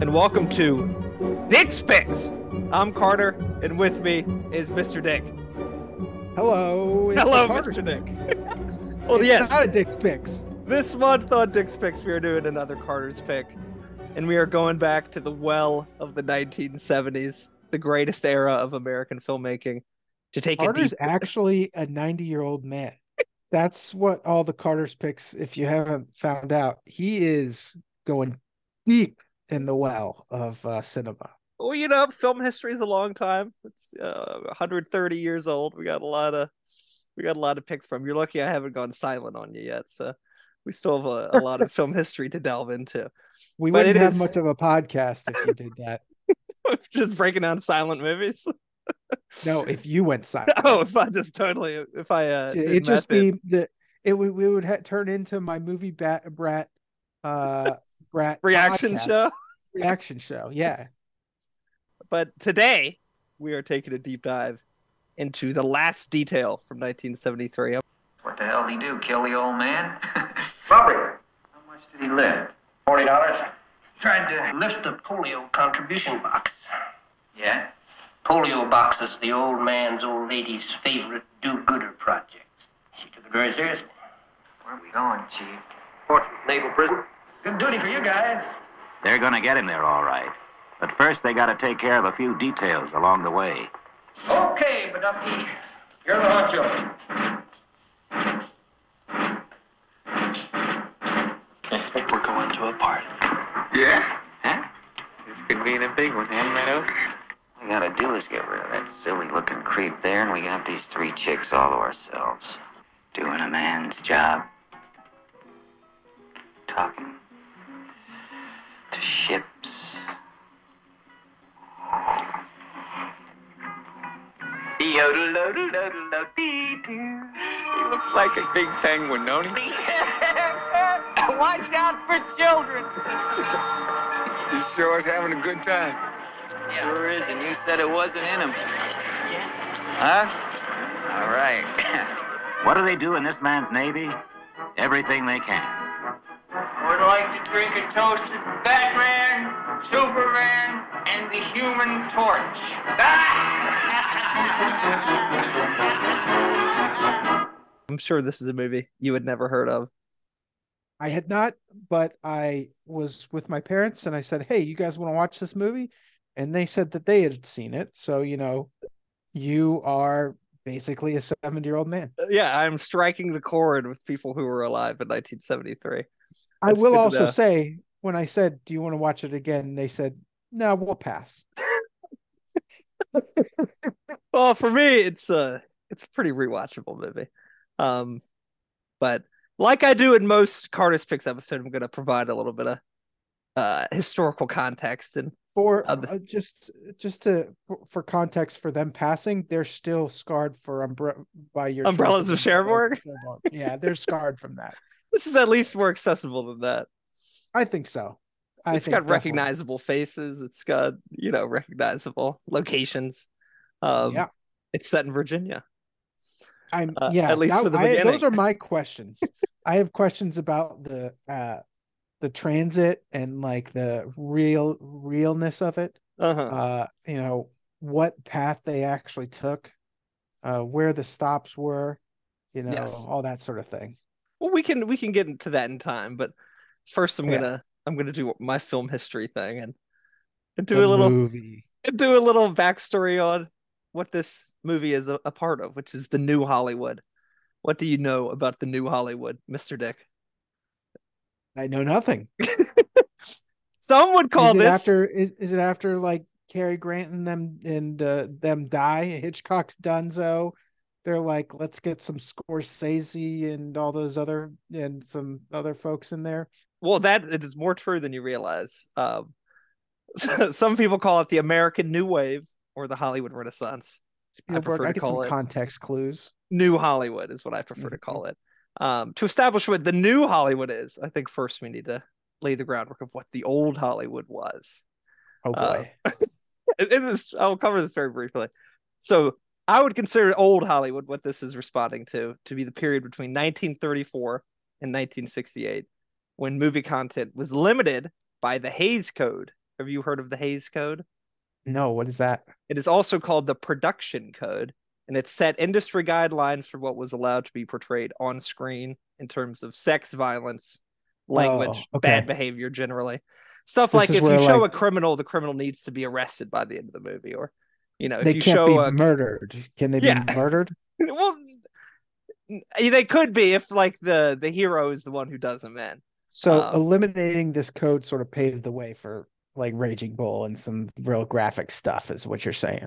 Hello, and welcome to Dick's Picks. I'm Carter, and with me is Mr. Dick. Hello. it's Hello, Carter. Mr. Dick. well, It's yes, Not a Dick's Picks. this month on Dick's Picks, we are doing another Carter's pick, and we are going back to the well of the 1970s, the greatest era of American filmmaking, to take a Carter's deep. actually a 90 year old man. That's what all the Carter's picks, if you haven't found out, he is going deep in the well of uh, cinema. Well, you know, film history is a long time. It's uh, 130 years old. We got a lot of, we got a lot to pick from. You're lucky I haven't gone silent on you yet, so we still have a, a lot of film history to delve into. We But wouldn't have is- much of a podcast if you did that. Just breaking down silent movies. No, if you went silent. oh, if I just totally, if I uh, It'd just be the it would we would ha- turn into my movie bat brat uh brat reaction podcast. show. Reaction show. Yeah. But today we are taking a deep dive into the last detail from 1973. What the hell did he do? Kill the old man? Robbery. How much did he lift? Forty dollars. tried to lift the polio contribution box. Yeah. Polio box is the old man's old lady's favorite do-gooder project. She took it very seriously. Where are we going, Chief? Portsmouth Naval Prison. Good duty for you guys. They're gonna get him there all right. But first, they gotta take care of a few details along the way. Okay, Buddusky. You're the honcho. I think we're going to a party. Yeah? Huh? This could be the big one, huh, Meadows? All we gotta do is get rid of that silly looking creep there, and we got these three chicks all to ourselves. Doing a man's job. Talking to ships. He looks like a big penguin, don't he? Watch out for children. He sure is having a good time. Sure is, and you said it wasn't in him. Huh? All right. What do they do in this man's navy? Everything they can. Would like to drink a toast to Batman, Superman, and the Human Torch. I'm sure this is a movie you had never heard of. I had not, but I was with my parents and I said, Hey, you guys want to watch this movie? And they said that they had seen it. So, you know, you are basically a 70 year old man. Uh, Yeah, I'm striking the chord with people who were alive in 1973. I will also know. say, when I said, Do you want to watch it again? They said, No, we'll pass. Well, for me, it's a it's a pretty rewatchable movie. Um, but like I do in most Carter's Picks episode, I'm going to provide a little bit of uh historical context and For Uh, the- uh, just just to for, for context for them passing, they're still scarred for umbre- by your Umbrellas of? Cherbourg. Yeah, they're scarred from that. This is at least more accessible than that. I think so. I It's think got definitely. recognizable faces. It's got you know recognizable locations. Um, yeah, it's set in Virginia. I'm uh, yeah. at least that- for the I- beginning. those are my questions. I have questions about the uh the transit and like the real realness of it. Uh-huh. Uh, you know what path they actually took, uh, where the stops were, you know, Yes. all that sort of thing. Well, we can we can get into that in time, but first I'm Yeah. gonna I'm gonna do my film history thing and, and do The a little movie. do a little backstory on what this movie is a, a part of, which is the new Hollywood. What do you know about the new Hollywood, Mr. Dick? I know nothing. Some would call this after is, is it after like Cary Grant and them and uh, them die? Hitchcock's Dunzo. They're like, let's get some Scorsese and all those other and some other folks in there. well that it is more true than you realize. Um, some people call it the American New Wave or the Hollywood Renaissance. I Spielberg, prefer I, to get call it- context clues. New Hollywood is what I prefer to Mhm. call it. Um, to establish what the new Hollywood is, I think first we need to lay the groundwork of what the old Hollywood was. Oh Uh, boy. It- it is- I'll cover this very briefly. So I would consider old Hollywood what this is responding to to be the period between 1934 and 1968, when movie content was limited by the Hays Code. Have you heard of the Hays Code? No, what is that? It is also called the Production Code, and it set industry guidelines for what was allowed to be portrayed on screen in terms of sex, violence, oh, language, Oh, okay. bad behavior generally. Stuff This like if you where, show like- a criminal, the criminal needs to be arrested by the end of the movie, or you know, if they you can't show be a murdered. Can they Yeah. be murdered? well, they could be if like the the hero is the one who does them in. So Um, eliminating this code sort of paved the way for like Raging Bull and some real graphic stuff, is what you're saying.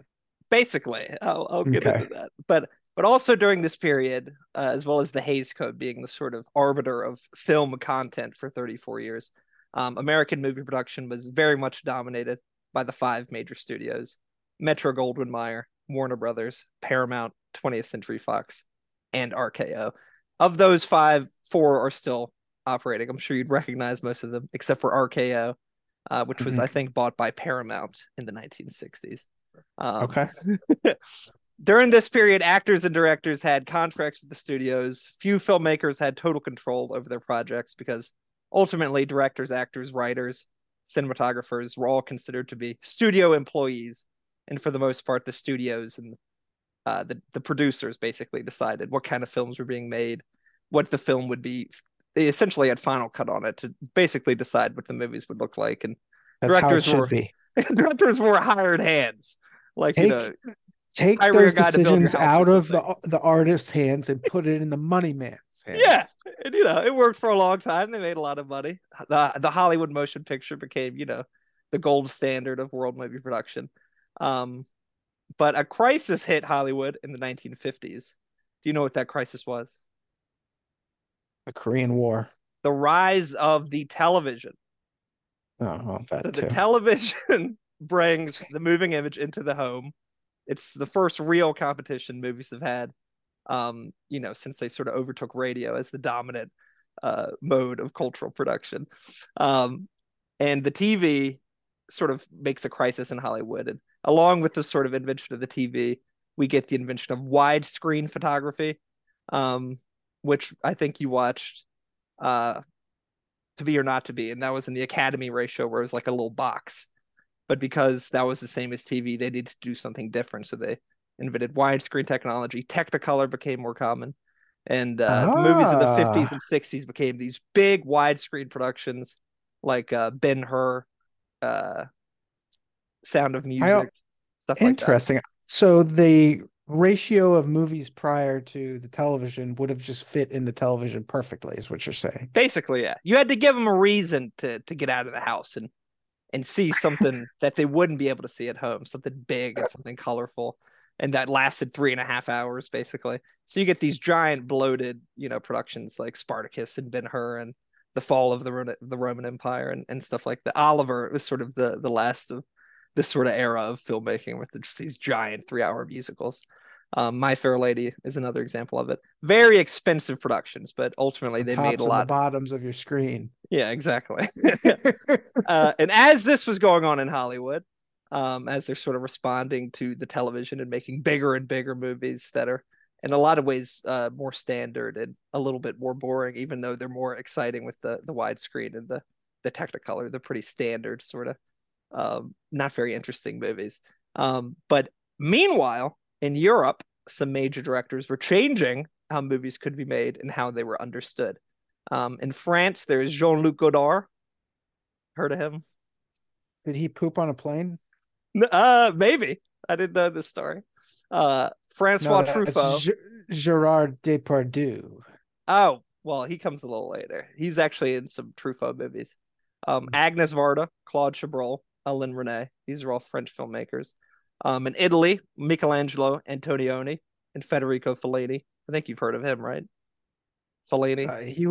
basically i'll, I'll get Okay. into that but but also during this period uh, as well as the hays code being the sort of arbiter of film content for 34 years um, american movie production was very much dominated by the five major studios metro goldwyn mayer warner brothers paramount 20th century fox and rko of those five four are still operating i'm sure you'd recognize most of them except for rko uh, which was Mhm. i think bought by paramount in the 1960s um, Okay. during this period, actors and directors had contracts with the studios. Few filmmakers had total control over their projects because ultimately, directors, actors, writers, cinematographers were all considered to be studio employees. And for the most part, the studios and uh, the, the producers basically decided what kind of films were being made, what the film would be. They essentially had final cut on it to basically decide what the movies would look like. And That's directors were- directors were hired hands. Like, you know, Take those guy to build your decisions out of the the artist's hands and put it in the money man's hands. Yeah, and you know, it worked for a long time. They made a lot of money. The the Hollywood motion picture became, you know, the gold standard of world movie production. Um, but a crisis hit Hollywood in the 1950s. Do you know what that crisis was? The Korean War. The rise of the television. Oh, well, So that the television brings the moving image into the home. It's the first real competition movies have had, um, you know, since they sort of overtook radio as the dominant uh, mode of cultural production. Um, and the TV sort of makes a crisis in Hollywood. And along with the sort of invention of the TV, we get the invention of widescreen photography, um, which I think you watched uh, to be or not to be. And that was in the Academy ratio where it was like a little box. But because that was the same as TV, they needed to do something different. So they invented widescreen technology. Technicolor became more common. And uh, the movies of the Ah. 50s and 60s became these big widescreen productions like uh, Ben Hur, uh, Sound of Music, stuff like that. Interesting. So the ratio of movies prior to the television would have just fit in the television perfectly, is what you're saying. Basically, yeah. You had to give them a reason to to get out of the house and and see something that they wouldn't be able to see at home, something big and something colorful, and that lasted three and a half hours basically. So you get these giant bloated, you know, productions like Spartacus and Ben Hur and the fall of the the Roman Empire and, and stuff like that. Oliver was sort of the the last of this sort of era of filmmaking with just these giant three hour musicals. Um, My Fair Lady is another example of it. Very expensive productions, but ultimately The they made a lot. the bottoms of your screen. Yeah, exactly. uh, and as this was going on in Hollywood, um, as they're sort of responding to the television and making bigger and bigger movies that are, in a lot of ways, uh, more standard and a little bit more boring, even though they're more exciting with the the widescreen and the the Technicolor. They're pretty standard, sort of, um, not very interesting movies. Um, but meanwhile, in Europe, some major directors were changing how movies could be made and how they were understood. Um, in France, there is Jean Luc Godard. Heard of him? Did he poop on a plane? Uh, maybe. I didn't know this story. Uh, Francois that's Truffaut. Ge- Gerard Depardieu. Oh, well, he comes a little later. He's actually in some Truffaut movies. Um, Agnes Varda, Claude Chabrol, Alain Resnais. These are all French filmmakers. Um, in Italy, Michelangelo Antonioni and Federico Fellini. I think you've heard of him, right? Fellini. Uh, he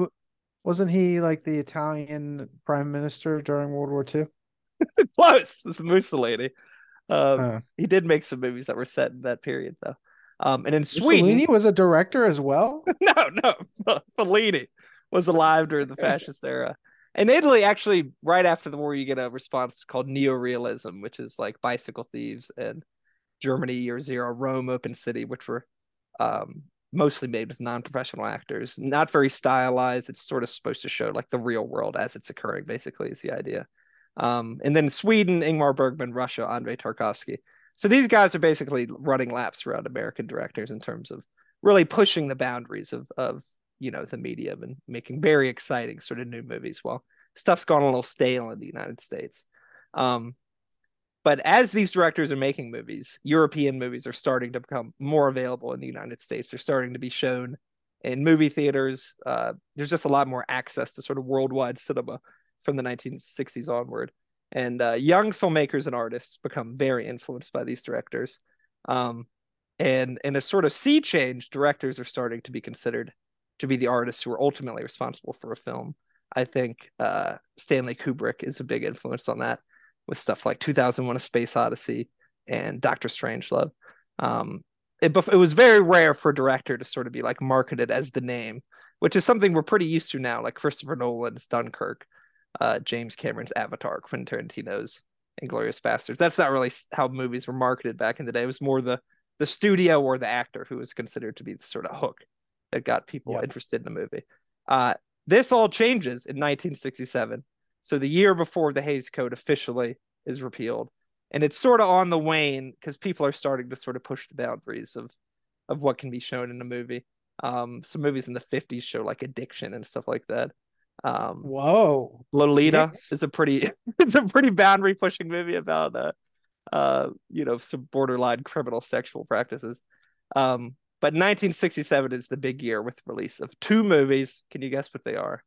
wasn't he like the Italian prime minister during World War II? Close. It's Mussolini. Um, he did make some movies that were set in that period, though. Um, and in Sweden, Mussolini was a director as well. no, no, Fellini was alive during the fascist era. In Italy, actually, right after the war, you get a response called neorealism, which is like Bicycle Thieves and Germany Year Zero, Rome Open City, which were um, mostly made with non-professional actors, not very stylized. It's sort of supposed to show like the real world as it's occurring. Basically, is the idea. Um, and then Sweden, Ingmar Bergman, Russia, Andrei Tarkovsky. So these guys are basically running laps around American directors in terms of really pushing the boundaries of of you know the medium and making very exciting sort of new movies. While stuff's gone a little stale in the United States. Um, but as these directors are making movies, European movies are starting to become more available in the United States. They're starting to be shown in movie theaters. Uh, there's just a lot more access to sort of worldwide cinema from the 1960s onward. And uh, young filmmakers and artists become very influenced by these directors. Um, and in a sort of sea change, directors are starting to be considered to be the artists who are ultimately responsible for a film. I think uh, Stanley Kubrick is a big influence on that with stuff like 2001: A Space Odyssey and Doctor Strangelove. Um, it, it was very rare for a director to sort of be like marketed as the name, which is something we're pretty used to now, like Christopher Nolan's Dunkirk, uh, James Cameron's Avatar, Quentin Tarantino's Inglourious Basterds. That's not really how movies were marketed back in the day. It was more the the studio or the actor who was considered to be the sort of hook that got people Yeah. interested in the movie. Uh, this all changes in 1967 so the year before the Hays Code officially is repealed, and it's sort of on the wane because people are starting to sort of push the boundaries of of what can be shown in a movie. Um, some movies in the '50s show like Addiction and stuff like that. Um, Whoa. Lolita Yes. is a pretty it's a pretty boundary pushing movie about uh uh you know some borderline criminal sexual practices. Um, but 1967 is the big year with release of two movies. Can you guess what they are?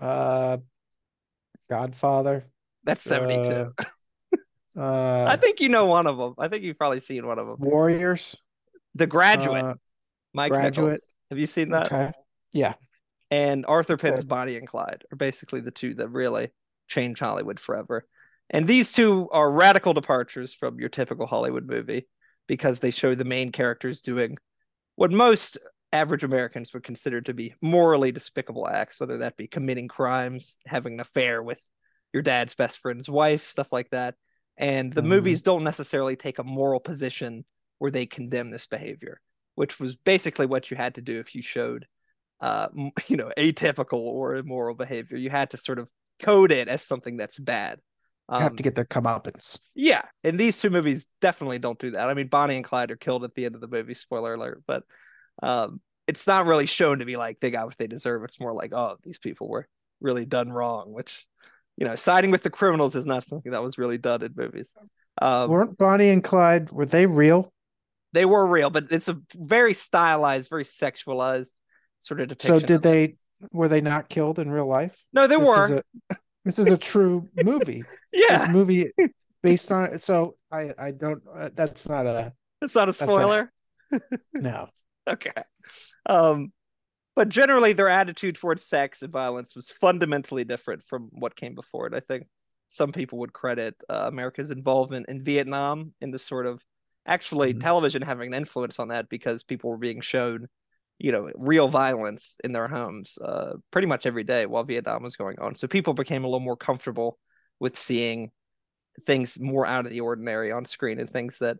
Uh, Godfather. That's 72. Uh, I think you know one of them. I think you've probably seen one of them. Warriors. The Graduate, Uh, Mike Graduate. Nichols. Have you seen that? okay. Yeah. And Arthur Penn's Okay. Bonnie and Clyde are basically the two that really changed Hollywood forever. And these two are radical departures from your typical Hollywood movie because they show the main characters doing what most average Americans would consider to be morally despicable acts, whether that be committing crimes, having an affair with your dad's best friend's wife, stuff like that. And the Mhm. movies don't necessarily take a moral position where they condemn this behavior, which was basically what you had to do if you showed, uh, you know, atypical or immoral behavior. You had to sort of code it as something that's bad. You have Um, to get their comeuppance. yeah, and these two movies definitely don't do that. I mean, Bonnie and Clyde are killed at the end of the movie. Spoiler alert, but um, it's not really shown to be like they got what they deserve. It's more like, oh, these people were really done wrong. Which, you know, siding with the criminals is not something that was really done in movies. Um, Weren't Bonnie and Clyde, were they real? they were real, but it's a very stylized, very sexualized sort of depiction. So did they, were they not killed in real life? No, they This were. A, this is a true movie. yeah, This movie based on, so I, I don't, uh, that's not a, it's not a not- spoiler. no. Okay. Um, but generally, their attitude towards sex and violence was fundamentally different from what came before it. I think some people would credit uh, America's involvement in Vietnam in the sort of actually Mhm. television having an influence on that because people were being shown, you know, real violence in their homes uh, pretty much every day while Vietnam was going on. So people became a little more comfortable with seeing things more out of the ordinary on screen and things that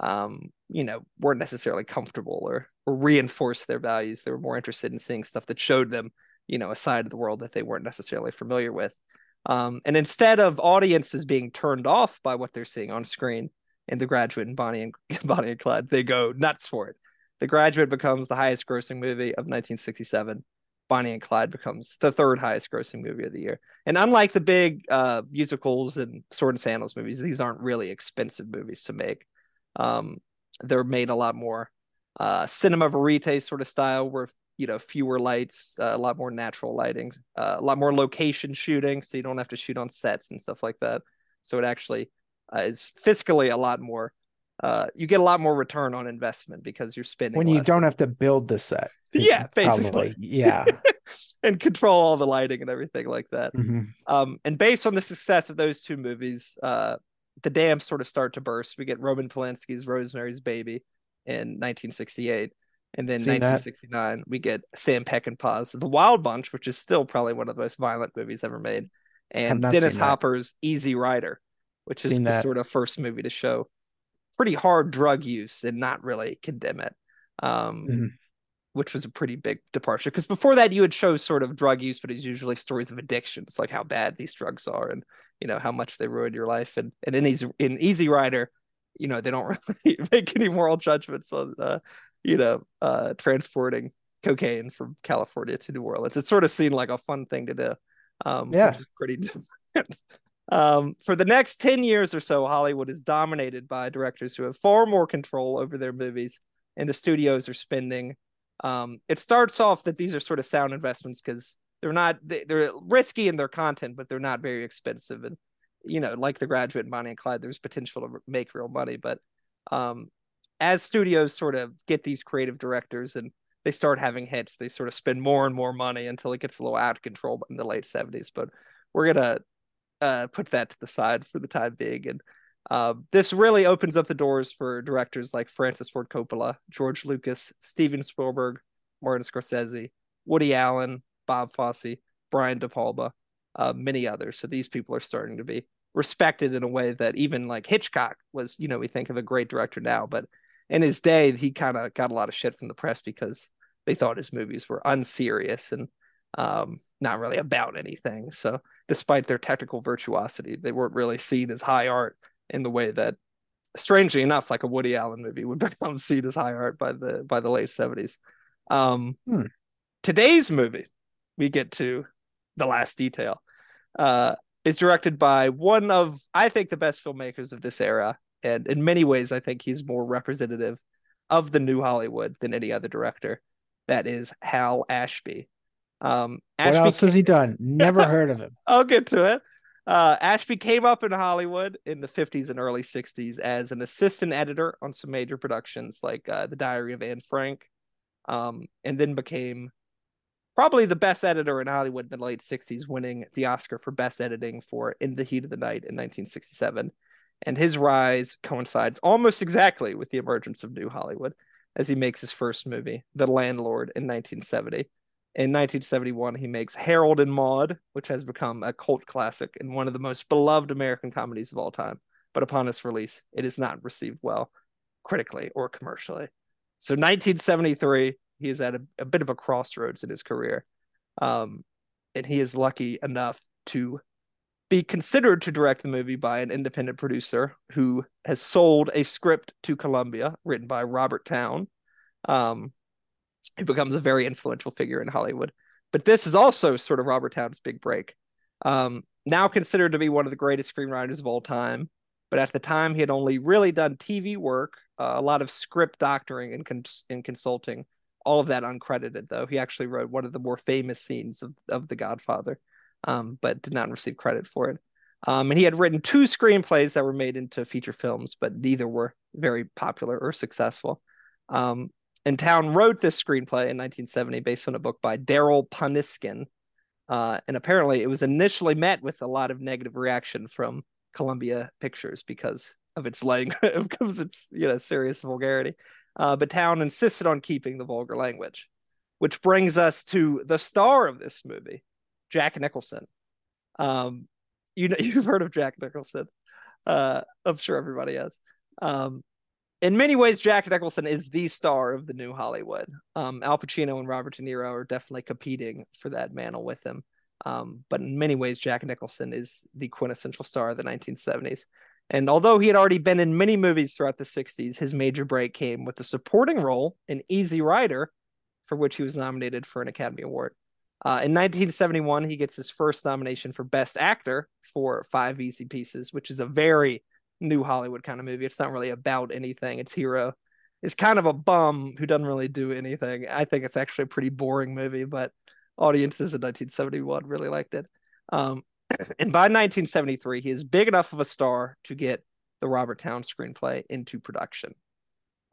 um, you know, weren't necessarily comfortable or or reinforced their values. They were more interested in seeing stuff that showed them, you know, a side of the world that they weren't necessarily familiar with. Um, and instead of audiences being turned off by what they're seeing on screen in The Graduate and Bonnie and Bonnie and Clyde, they go nuts for it. The Graduate becomes the highest grossing movie of 1967. Bonnie and Clyde becomes the third highest grossing movie of the year. And unlike the big uh, musicals and Sword and Sandals movies, these aren't really expensive movies to make. Um, they're made a lot more uh, cinema verite sort of style, where you know fewer lights, uh, a lot more natural lighting, uh, a lot more location shooting, so you don't have to shoot on sets and stuff like that. So it actually uh, is fiscally a lot more. Uh, you get a lot more return on investment because you're spending When you don't have to build the set. Yeah, basically. probably- yeah. and control all the lighting and everything like that. Mhm. Um, and based on the success of those two movies, uh, the dams sort of start to burst. We get Roman Polanski's Rosemary's Baby in 1968. And then Seen that. 1969, we get Sam Peckinpah's The Wild Bunch, which is still probably one of the most violent movies ever made. And Dennis. Hopper's Easy Rider, which is Seen the that. sort of first movie to show pretty hard drug use and not really condemn it. Um, Mhm. which was a pretty big departure because before that you had shows sort of drug use, but it's usually stories of addictions, like how bad these drugs are and you know how much they ruin your life. And and in Easy in Easy Rider, you know they don't really make any moral judgments on uh, you know uh, transporting cocaine from California to New Orleans. It's sort of seen like a fun thing to do. Um, Yeah. which is pretty different. Um, for the next 10 years or so, Hollywood is dominated by directors who have far more control over their movies, and the studios are spending. Um, it starts off that these are sort of sound investments because they're not they, they're risky in their content, but they're not very expensive. And you know, like The Graduate and Bonnie and Clyde, there's potential to make real money. But um, as studios sort of get these creative directors and they start having hits, they sort of spend more and more money until it gets a little out of control in the late 70s. But we're gonna uh, put that to the side for the time being. And uh, this really opens up the doors for directors like Francis Ford Coppola, George Lucas, Steven Spielberg, Martin Scorsese, Woody Allen, Bob Fosse, Brian De Palma, uh, many others. So these people are starting to be respected in a way that even like Hitchcock was, you know, we think of a great director now, but in his day, he kind of got a lot of shit from the press because they thought his movies were unserious and um, not really about anything. So despite their technical virtuosity, they weren't really seen as high art in the way that, strangely enough, like a Woody Allen movie would become seen as high art by the by the late seventies. Um, Hmm. Today's movie, we get to the last detail, uh, is directed by one of I think the best filmmakers of this era, and in many ways, I think he's more representative of the new Hollywood than any other director. That is Hal Ashby. Um, What else has he done? Never heard of him. I'll get to it. Uh, Ashby came up in Hollywood in the 50s and early 60s as an assistant editor on some major productions like uh, The Diary of Anne Frank, um, and then became probably the best editor in Hollywood in the late 60s, winning the Oscar for Best Editing for In the Heat of the Night in 1967. And his rise coincides almost exactly with the emergence of New Hollywood as he makes his first movie, The Landlord, in 1970. In 1971, he makes Harold and Maude, which has become a cult classic and one of the most beloved American comedies of all time. But upon its release, it is not received well critically or commercially. So 1973, he is at a, a bit of a crossroads in his career. Um, and he is lucky enough to be considered to direct the movie by an independent producer who has sold a script to Columbia, written by Robert Towne. Um, he becomes a very influential figure in Hollywood. But this is also sort of Robert Towne's big break. Um, now considered to be one of the greatest screenwriters of all time, but at the time he had only really done TV work, uh, a lot of script doctoring and, cons- and consulting, all of that uncredited. Though he actually wrote one of the more famous scenes of of The Godfather, um, but did not receive credit for it. Um, and he had written two screenplays that were made into feature films, but neither were very popular or successful. Um, and Towne wrote this screenplay in 1970 based on a book by Darryl Ponicsan. Uh, and apparently, it was initially met with a lot of negative reaction from Columbia Pictures because of its language, because its you know serious vulgarity. Uh, but Towne insisted on keeping the vulgar language, which brings us to the star of this movie, Jack Nicholson. Um, you know, you've heard of Jack Nicholson. Uh, I'm sure everybody has. Um, in many ways, Jack Nicholson is the star of the new Hollywood. Um, Al Pacino and Robert De Niro are definitely competing for that mantle with him. Um, but in many ways, Jack Nicholson is the quintessential star of the 1970s. And although he had already been in many movies throughout the 60s, his major break came with the supporting role in Easy Rider, for which he was nominated for an Academy Award. Uh, in 1971, he gets his first nomination for Best Actor for Five Easy Pieces, which is a very new Hollywood kind of movie. It's not really about anything. Its hero is kind of a bum who doesn't really do anything. I think it's actually a pretty boring movie, but audiences in 1971 really liked it. Um, and by 1973, he is big enough of a star to get the Robert Towne screenplay into production.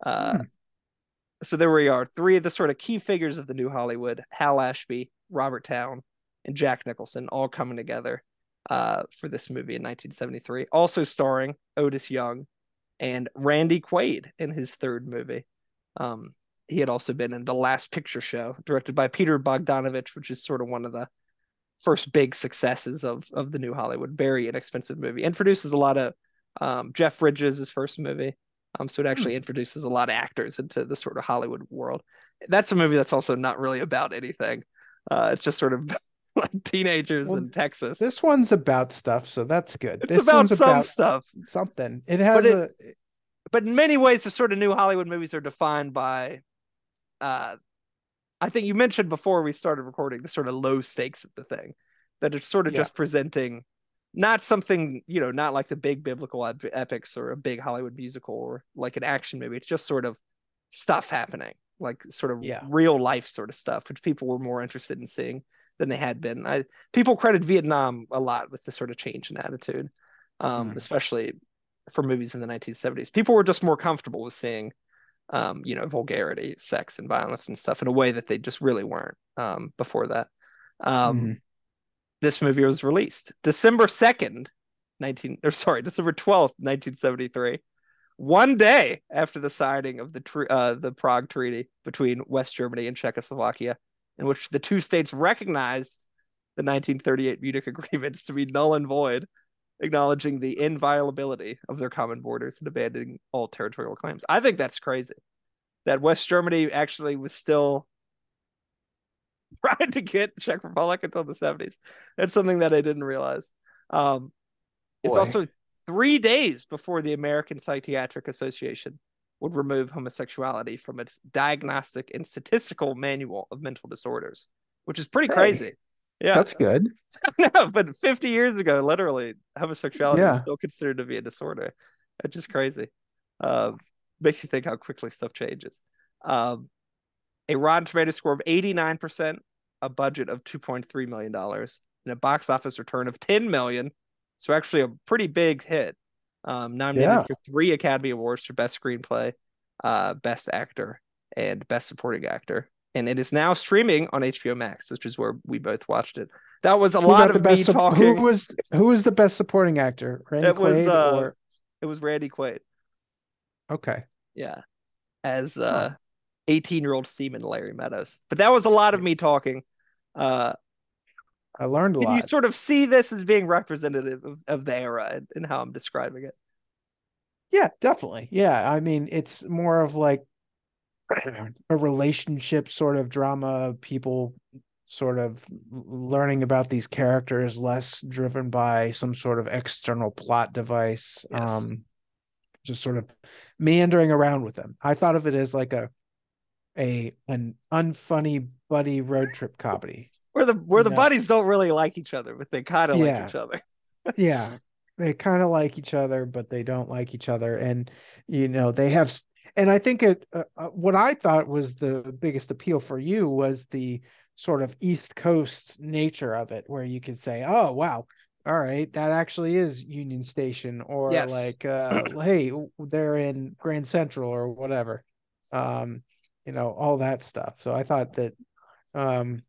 Uh, Hmm. So there we are, three of the sort of key figures of the new Hollywood: Hal Ashby, Robert Towne, and Jack Nicholson, all coming together uh, for this movie in 1973. Also starring Otis Young and Randy Quaid in his third movie. Um, he had also been in The Last Picture Show, directed by Peter Bogdanovich, which is sort of one of the first big successes of of the new Hollywood. Very inexpensive movie. Introduces a lot of um, Jeff Bridges' first movie. Um, so it actually introduces a lot of actors into the sort of Hollywood world. That's a movie that's also not really about anything. Uh, it's just sort of like teenagers Well, in Texas. This one's about stuff, so that's good. it's This about some about stuff. something. It has it- a but in many ways the sort of new hollywood movies are defined by uh i think you mentioned before we started recording the sort of low stakes of the thing that it's sort of Yeah. just presenting not something you know not like the big biblical ep- epics or a big hollywood musical or like an action movie it's just sort of stuff happening like sort of Yeah. real life sort of stuff which people were more interested in seeing than they had been i people credit vietnam a lot with the sort of change in attitude um Mhm. especially for movies in the 1970s. People were just more comfortable with seeing, um, you know, vulgarity, sex, and violence and stuff in a way that they just really weren't um, before that. Um, Mhm. This movie was released December 2nd, 19, or sorry, December 12th, 1973. One day after the signing of the tr- uh, the Prague Treaty between West Germany and Czechoslovakia, in which the two states recognized the 1938 Munich agreements to be null and void, acknowledging the inviolability of their common borders and abandoning all territorial claims. I think that's crazy. That West Germany actually was still trying to get Czech Republic until the 70s. That's something that I didn't realize. Um, it's also three days before the American Psychiatric Association would remove homosexuality from its diagnostic and statistical manual of mental disorders, which is pretty Hey. crazy. Yeah, that's good. no, but 50 years ago, literally, homosexuality was still considered to be a disorder. It's just crazy. Um, makes you think how quickly stuff changes. Um, a Rotten Tomato score of 89%, a budget of $2.3 million, and a box office return of 10 million. So actually a pretty big hit. Um, nominated Yeah. for three Academy Awards for Best Screenplay, uh, Best Actor, and Best Supporting Actor. And it is now streaming on HBO Max, which is where we both watched it. That was a Who lot of me sup- talking. Who was who was the best supporting actor? Randy It was, uh, or It was Randy Quaid. okay. Yeah. As uh 18 year old Seaman Larry Meadows. But that was a lot of me talking. Uh I learned a can lot. you sort of see this as being representative of, of the era and, and how I'm describing it? Yeah, definitely. Yeah, I mean, it's more of like a relationship sort of drama, people sort of learning about these characters, less driven by some sort of external plot device. Yes. Um, just sort of meandering around with them. I thought of it as like a a an unfunny buddy road trip comedy. Where the where the Yeah. buddies don't really like each other, but they kind of Yeah. like each other. yeah they kind of like each other but they don't like each other and you know they have and i think it uh, uh, what i thought was the biggest appeal for you was the sort of east coast nature of it where you could say oh wow all right that actually is union station or Yes. like uh hey they're in grand central or whatever um you know all that stuff so i thought that um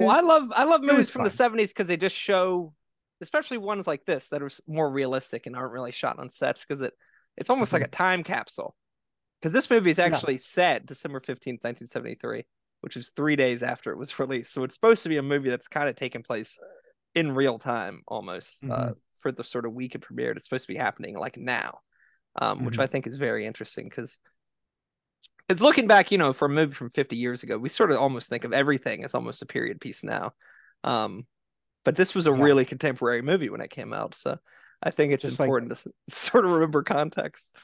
Well, I love I love movies from the 70s because they just show especially ones like this that are more realistic and aren't really shot on sets because it it's almost like a time capsule. Because this movie is Mm-hmm. Yeah. actually set December 15th, 1973, which is three days after it was released. So it's supposed to be a movie that's kind of taking place in real time almost uh, Mhm. for the sort of week it premiered. It's supposed to be happening like now, um, which Mhm. I think is very interesting because it's looking back, you know, for a movie from 50 years ago, we sort of almost think of everything as almost a period piece now. Um, but this was a Yeah. really contemporary movie when it came out. So I think it's Just like- important to sort of remember context.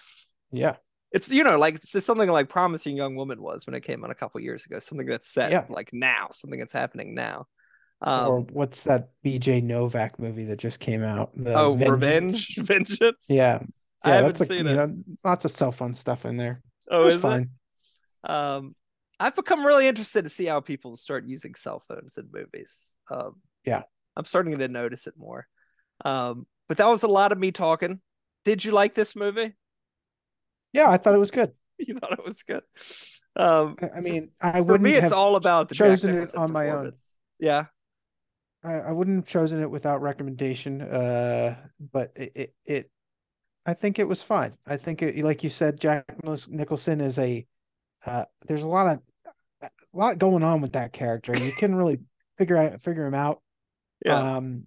yeah It's, you know, like it's something like Promising Young Woman was when it came out a couple years ago, something that's set Yeah. like now, something that's happening now. or Um, what's that BJ Novak movie that just came out? The oh, Vengeance? Revenge, Vengeance. Yeah, I haven't a, seen it. know lots of cell phone stuff in there. oh, it is fine. Um, I've become really interested to see how people start using cell phones in movies. Um, Yeah. I'm starting to notice it more. Um, but that was a lot of me talking. Did you like this movie? Yeah, I thought it was good. You thought it was good. Um, I- I mean, I for wouldn't me, it's have all about the chosen it on my own. Yeah, I, I wouldn't have chosen it without recommendation. Uh, but it, it, it I think it was fine. I think it, like you said, Jack Nicholson is a. Uh, there's a lot of a lot going on with that character. You can really figure out figure him out. yeah, Um,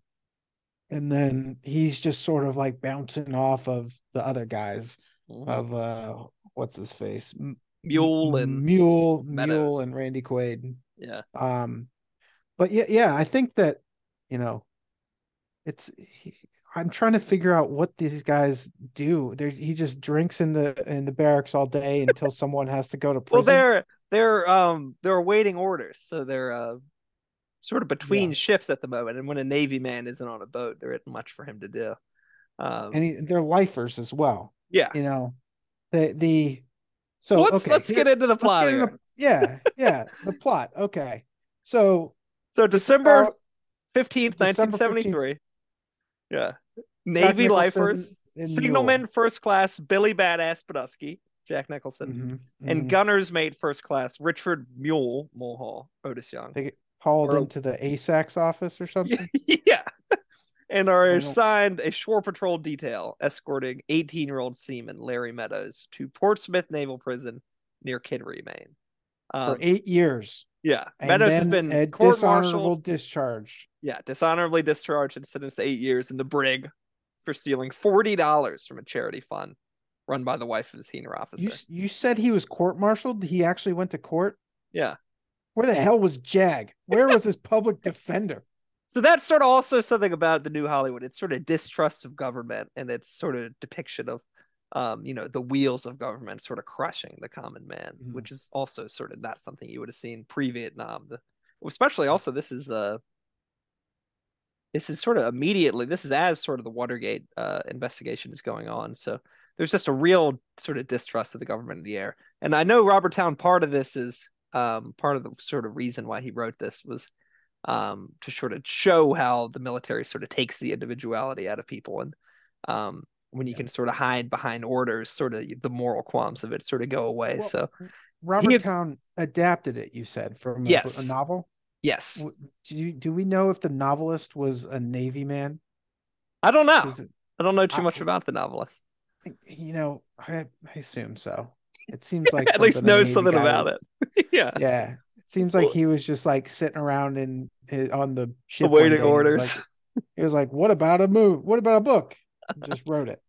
and then he's just sort of like bouncing off of the other guys Mhm. of uh what's his face Mule and Mule Meadows. Mule and Randy Quaid. yeah. Um, but yeah, yeah, I think that you know, it's. I'm trying to figure out what these guys do. There, he just drinks in the in the barracks all day until someone has to go to prison. Well, they're they're um they're awaiting orders, so they're uh sort of between Yeah. shifts at the moment. And when a Navy man isn't on a boat, there isn't much for him to do. Um, and he, they're lifers as well. yeah. You know, the the. So let's okay, let's get into the plot. into- here. yeah, yeah, the plot. Okay, so So December fifteenth, nineteen 15th. seventy three. Yeah. Navy Nicholson lifers, and signalman first class Billy Badass Buddusky, Jack Nicholson, Mhm, and mhm. gunner's mate first class Richard Mule Mulhall, Otis Young. they get hauled or- into the ASAC's office or something. yeah. And are assigned a shore patrol detail escorting 18 year old seaman Larry Meadows to Portsmouth Naval Prison near Kittery, Maine. for Um, eight years. yeah. And Meadows has been court dishonorable martialed. discharge. Yeah. Dishonorably discharged and sentenced to eight years in the brig for stealing $40 from a charity fund run by the wife of the senior officer. You you said he was court-martialed. He actually went to court. Yeah. Where the hell was Jag? Where was his public defender? So that's sort of also something about the new Hollywood. It's sort of distrust of government and it's sort of depiction of um, you know, the wheels of government sort of crushing the common man, Mhm. which is also sort of not something you would have seen pre-Vietnam. The especially also this is uh this is sort of immediately this is as sort of the Watergate uh investigation is going on. So there's just a real sort of distrust of the government in the air. And I know Robert Towne part of this is um part of the sort of reason why he wrote this was um to sort of show how the military sort of takes the individuality out of people and um when you can sort of hide behind orders sort of the moral qualms of it sort of go away Well, so Robert He- Towne adapted it. You said from a, a novel. Yes Do you, do we know if the novelist was a Navy man? i don't know. it- i don't know too I- much about the novelist you know, I, I assume so. It seems like at least knows something about would- it yeah Yeah, it seems like Well- he was just like sitting around in his, on the ship awaiting day and was orders like- He was like, "What about a move? What about a book?" And just wrote it.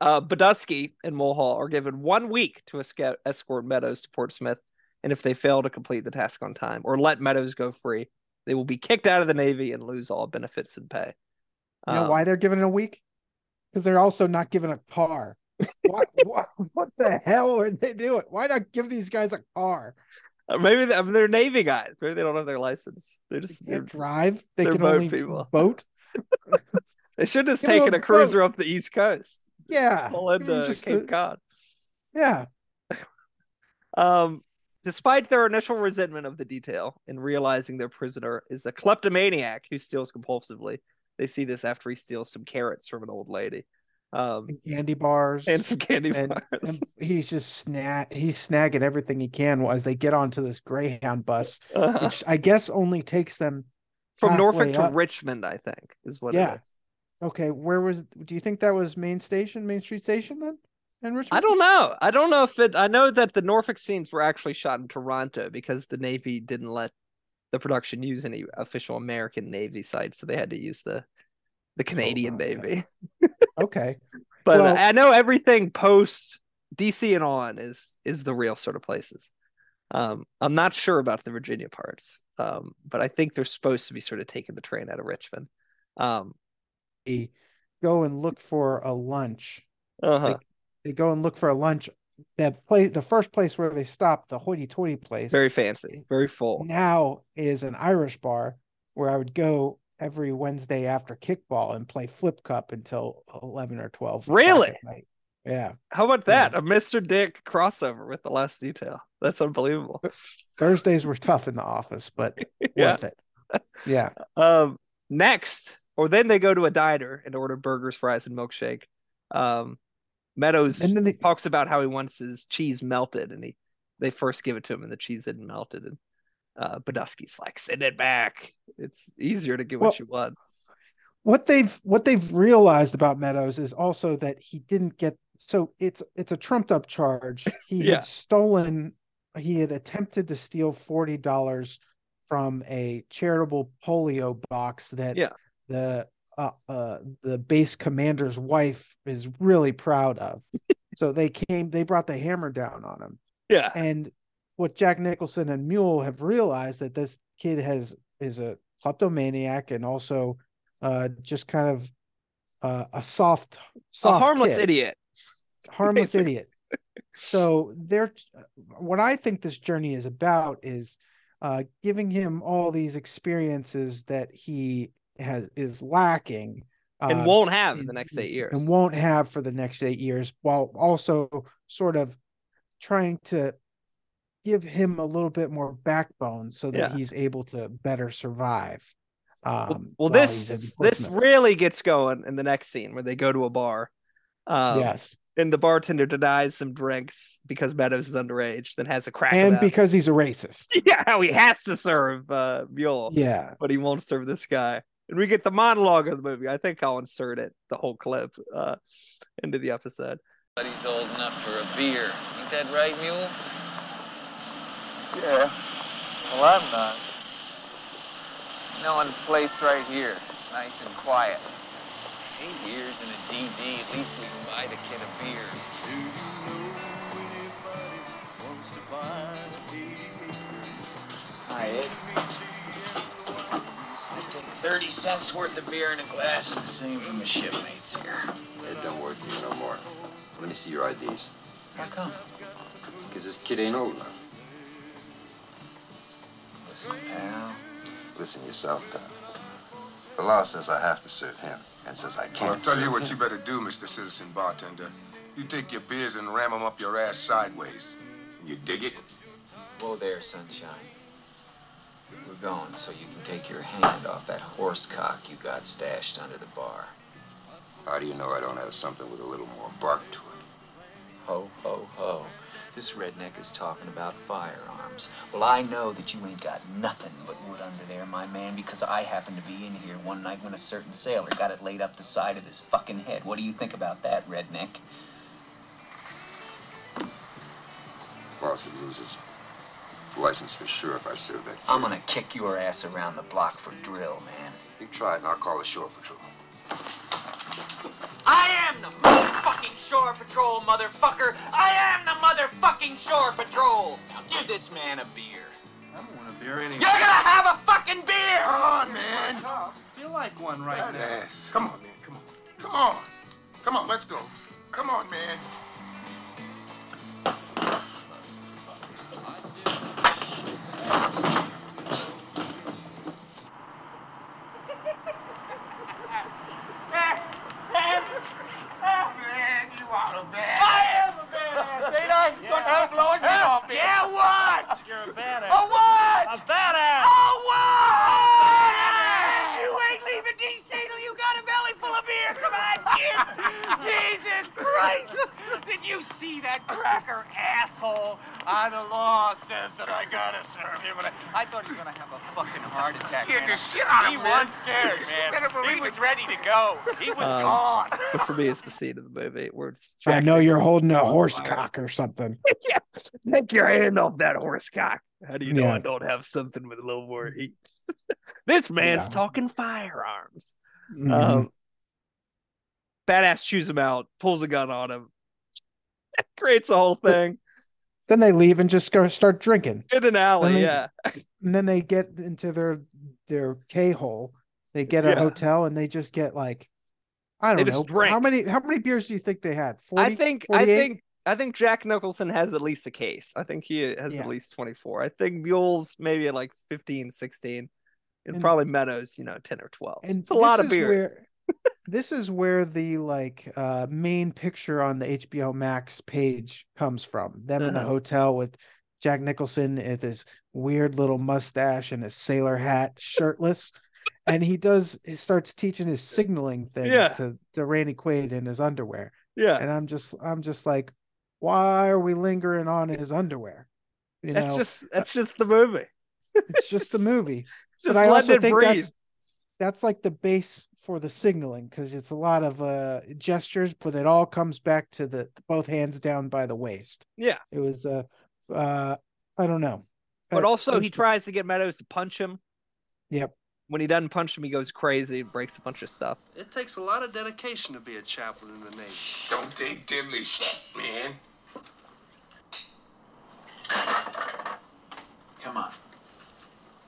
uh Buddusky and Mulhall are given one week to escort Meadows to Portsmouth, and if they fail to complete the task on time or let Meadows go free, they will be kicked out of the Navy and lose all benefits and pay. You know Um, why they're given a week? Because they're also not given a car. what, what what the hell are they doing? Why not give these guys a car? uh, maybe they, I mean, they're Navy guys. Maybe they don't have their license. They're just they're, can't drive. They they're can boat only people. boat. they should have Give 'em a taken a boat. cruiser up the East Coast, Yeah, 'em into just Cape a- Cod. yeah. Um, despite their initial resentment of the detail and realizing their prisoner is a kleptomaniac who steals compulsively, they see this after he steals some carrots from an old lady. Um, candy bars. and some candy and, bars. and he's just snag he's snagging everything he can as they get onto this Greyhound bus, Uh-huh. which I guess only takes them. From Norfolk to up. Richmond, I think, is what Yeah. it is. Okay, where was? Do you think that was Main Station, Main Street Station then? In Richmond? I don't know. I don't know if it. I know that the Norfolk scenes were actually shot in Toronto because the Navy didn't let the production use any official American Navy sites, so they had to use the the Canadian my Navy. Okay, But Well- I know everything post DC and on is is the real sort of places. Um, I'm not sure about the Virginia parts, um, but I think they're supposed to be sort of taking the train out of Richmond. Um, go and look for a lunch. uh-huh. They go and look for a lunch. That place, the first place where they stop, the hoity-toity place, very fancy, very full. now is an Irish bar where I would go every Wednesday after kickball and play flip cup until eleven or twelve. Really? Yeah. How about that? A Mr. Dick crossover with the last detail. That's unbelievable. Thursdays were tough in the office, but Yeah. worth it. Yeah. Um, next, or then they go to a diner and order burgers, fries, and milkshake. Um, Meadows And then they, talks about how he wants his cheese melted, and he they first give it to him, and the cheese isn't melted. And uh, Buddusky's like, "Send it back. It's easier to get what you want." what they've what they've realized about Meadows is also that he didn't get so it's it's a trumped up charge. He Yeah. had stolen he had attempted to steal forty dollars from a charitable polio box that Yeah. the uh, uh the base commander's wife is really proud of. So they came, they brought the hammer down on him. Yeah. And what Jack Nicholson and Mule have realized that this kid has is a kleptomaniac and also uh just kind of uh, a soft, A harmless kid, idiot. harmless basically. idiot. So they're what I think this journey is about is uh giving him all these experiences that he has is lacking And uh, won't have in the next eight years. and won't have for the next eight years, while also sort of trying to give him a little bit more backbone so that Yeah. he's able to better survive. Um, well, well this this really gets going in the next scene where they go to a bar. Um, yes, and the bartender denies some drinks because Meadows is underage, then has a crack and because he's a racist. yeah, how he has to serve uh Mule, Yeah, but he won't serve this guy. And we get the monologue of the movie. I think I'll insert it, the whole clip, uh, into the episode. But he's old enough for a beer. Ain't that right, Mule? Yeah. Well, I'm not. No one placed right here. Nice and quiet. Eight years in a DD, at least we can buy the kid a beer. Hi, Ed. I take 30 cents worth of beer in a glass and the same from the shipmates here. It don't work for you no more. Let me see your IDs. How come? Because this kid ain't old enough. Listen, pal. Listen yourself, pal. The law says I have to serve him, and says I can't. I'll tell you what him. you better do, Mr. Citizen Bartender. You take your beers and ram them up your ass sideways. You dig it? Whoa there, sunshine. Going so you can take your hand off that horse cock you got stashed under the bar. How do you know I don't have something with a little more bark to it? Ho, ho, ho. This redneck is talking about firearms. Well, I know that you ain't got nothing but wood under there, my man, because I happened to be in here one night when a certain sailor got it laid up the side of his fucking head. What do you think about that, redneck? Boss, loses license for sure if I serve that kid. I'm gonna kick your ass around the block for drill, man. You try it, and I'll call the shore patrol. I am the motherfucking shore patrol, motherfucker! I am the motherfucking shore patrol! Now give this man a beer. I don't want a beer anyway. You're gonna have a fucking beer! Come on, man. feel like one right That now. ass. Come on, man. Come on. Come on. Come on, let's go. Come on, man. Man, But for me, it's the scene of the movie where it's. I know you're holding a horse cock or something. yeah, take your hand off that horse cock. How do you know I don't have something with a little more heat? this man's Yeah. talking firearms. Mhm. Um, badass chews him out, pulls a gun on him, creates a whole thing then they leave and just go start drinking. in an alley. they- Yeah, and then they get into their their K hole. They get a Yeah. hotel and they just get like I don't just know how many how many beers do you think they had? 40, I think I think I think Jack Nicholson has at least a case. I think he has Yeah. at least 24. I think Mules maybe at like 15, 16. And, And- probably Meadows, you know, 10 or 12. and it's a lot this of is beers. Where, this is where the like uh main picture on the HBO Max page comes from. Them in a Uh-huh. hotel with Jack Nicholson with his weird little mustache and his sailor hat, shirtless. And he does he starts teaching his signaling things Yeah. to, to Randy Quaid in his underwear. Yeah. And I'm just I'm just like, why are we lingering on his underwear? You That's know, just that's just the movie. it's just the movie. Just but I also it think breathe. that's that's like the base for the signaling because it's a lot of uh gestures, but it all comes back to the both hands down by the waist. Yeah. It was uh uh I don't know. But Uh, also he tries to get Meadows to punch him. Yep. When he doesn't punch him, he goes crazy, breaks a bunch of stuff. It takes a lot of dedication to be a chaplain in the Navy. Don't take diddly shit, man. Come on.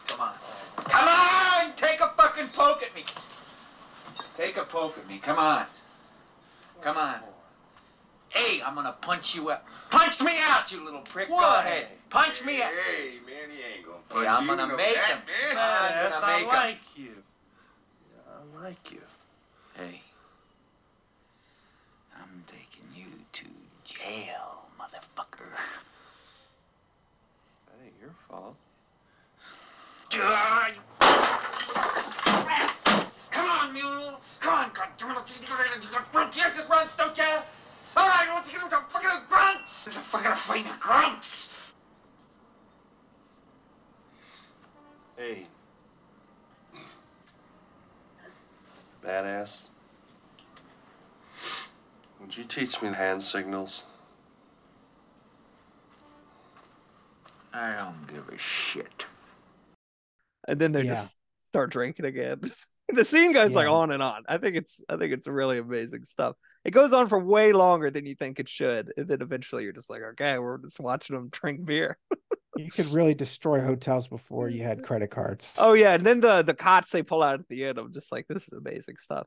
Come on. Come on! Take a fucking poke at me. Take a poke at me. Come on. Come on. Hey, I'm gonna punch you out. Punch me out, you little prick. Go ahead. Punch me out. Hey, man, he ain't gonna punch Hey, I'm you. gonna know make that, him. man. Ah, I'm Yes, gonna I make 'em. like you. I like you. Hey. I'm taking you to jail, motherfucker. That ain't your fault. Come on, mule. Come on, goddammit. You the grunts, don't you? All right, let's get the fucking grunts. The fucking find the grunts. Hey. Badass. Would you teach me hand signals? I don't give a shit. And then they Yeah. just start drinking again. the scene goes like on and on. I think it's I think it's really amazing stuff. It goes on for way longer than you think it should, and then eventually you're just like, okay, we're just watching them drink beer. You could really destroy hotels before you had credit cards. Oh yeah, and then the the cots they pull out at the end. I'm just like, this is amazing stuff.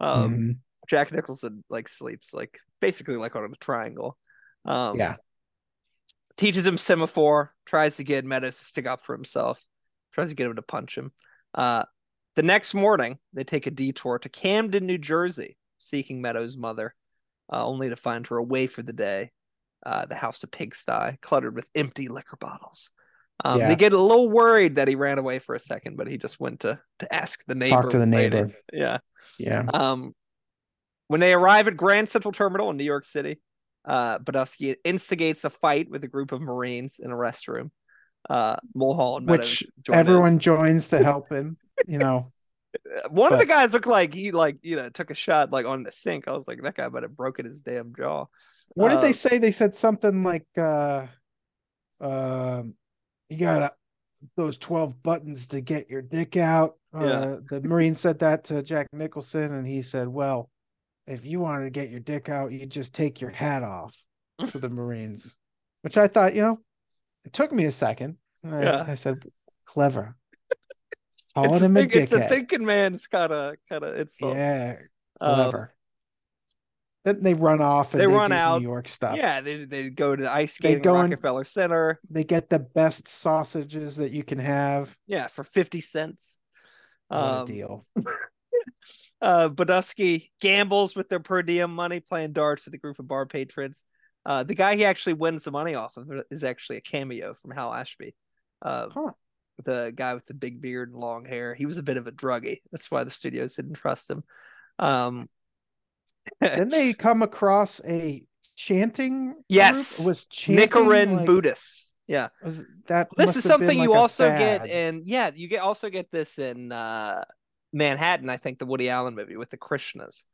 Um, Mhm. Jack Nicholson like sleeps like basically like on a triangle. Um, Yeah. teaches him semaphore, tries to get Meadows to stick up for himself, tries to get him to punch him. Uh, the next morning, they take a detour to Camden, New Jersey, seeking Meadows' mother, uh, only to find her away for the day. Uh, the house a pigsty, cluttered with empty liquor bottles. Um, Yeah. They get a little worried that he ran away for a second, but he just went to to ask the neighbor. Talk to the lady. neighbor. Yeah. Yeah. Um, when they arrive at Grand Central Terminal in New York City, uh, Buddusky instigates a fight with a group of Marines in a restroom. Uh, Mulhall and Meadows Which join in. everyone joins to help him. You know, One of the guys looked like he like you know took a shot like on the sink. I was like, that guy might have broken his damn jaw. what did Uh, they say? They said something like, uh, um, you gotta those 12 buttons to get your dick out. Yeah. Uh, the Marine said that to Jack Nicholson, and he said, Well, if you wanted to get your dick out, you just take your hat off to the Marines, which I thought, you know, it took me a second. I, Yeah. I said, Clever. Calling It's a, him a think, it's a dickhead. thinking man's kind of kind of it's Yeah, Um, clever. then they run off and they they, run do out. New York stuff. Yeah, they they go to the ice skating go at in- Rockefeller Center. They get the best sausages that you can have. Yeah, for fifty cents. Um, deal. uh Buddusky gambles with their per diem money playing darts with a group of bar patrons. Uh the guy he actually wins the money off of is actually a cameo from Hal Ashby. Uh Huh. The guy with the big beard and long hair. He was a bit of a druggie. That's why the studios didn't trust him. Um then they come across a chanting. Yes. It was chanting. Nichiren like, Buddhists. Yeah. Was that This is something you like a also get fad. in yeah, you get also get this in uh Manhattan, I think the Woody Allen movie with the Krishnas.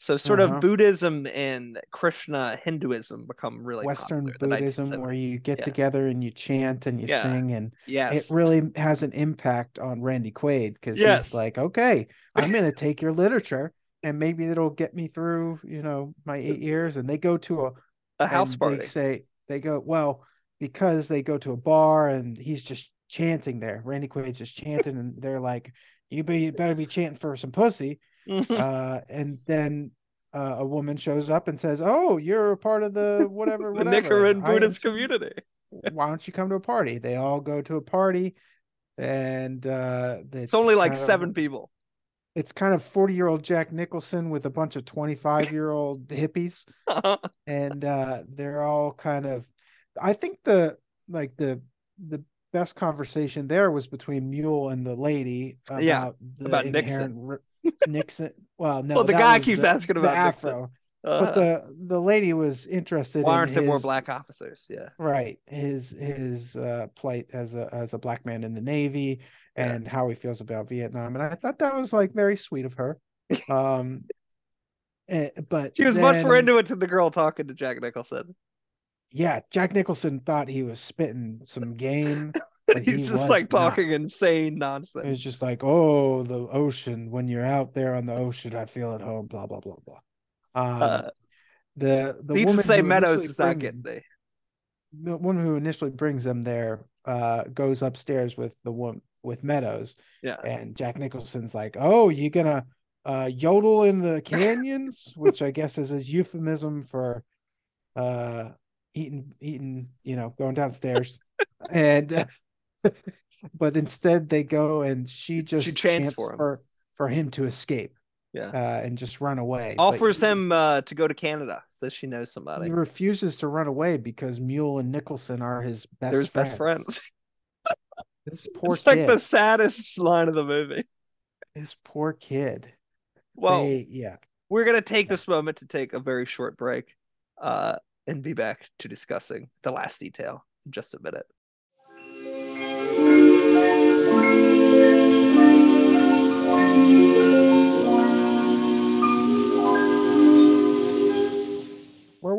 So sort Uh-huh. of Buddhism and Krishna Hinduism become really Western Buddhism, where you get Yeah. together and you chant and you Yeah. sing, and Yes. it really has an impact on Randy Quaid because Yes. he's like, okay, I'm gonna take your literature and maybe it'll get me through, you know, my eight years. And they go to a a house party. They say they go well because they go to a bar and he's just chanting there. Randy Quaid's just chanting, and they're like, "You be you better be chanting for some pussy." uh, and then uh, a woman shows up and says, "Oh, you're a part of the whatever, the whatever. Nichiren I Buddhist community. Why don't you come to a party?" They all go to a party, and uh, It's only like of- seven people. It's kind of forty-year-old Jack Nicholson with a bunch of twenty-five-year-old hippies and uh they're all kind of i think the like the the best conversation there was between mule and the lady about Yeah, the about Nixon. inherent r- nixon well no Well, the guy keeps the- asking about Nixon. afro Uh, but the the lady was interested why in aren't there more black officers? Yeah. right his his uh plight as a as a black man in the navy Yeah. and how he feels about vietnam and i thought that was like very sweet of her um eh, but She was much more into it than the girl talking to Jack Nicholson. yeah, Jack Nicholson thought he was spitting some game, But he He's just like not. talking insane nonsense. nonsense. just like, oh, the ocean. When you're out there on the ocean, I feel at home. Blah blah blah blah. Um, Uh, the the woman say, Meadows is not getting the the woman who initially brings them there uh goes upstairs with the one with Meadows yeah. and Jack Nicholson's like, "Oh, you gonna uh yodel in the canyons?" which I guess is a euphemism for uh eating eating, you know, going downstairs. and uh, but instead they go and she just chants chants for him. for for him to escape. Yeah. Uh and just run away. Offers he- him uh, to go to Canada, says she knows somebody. he refuses to run away because Mule and Nicholson are his best They're his friends. best friends. This poor it's kid. like the saddest line of the movie. This poor kid. Well, They- yeah. we're gonna take this moment to take a very short break, uh, and be back to discussing the last detail in just a minute.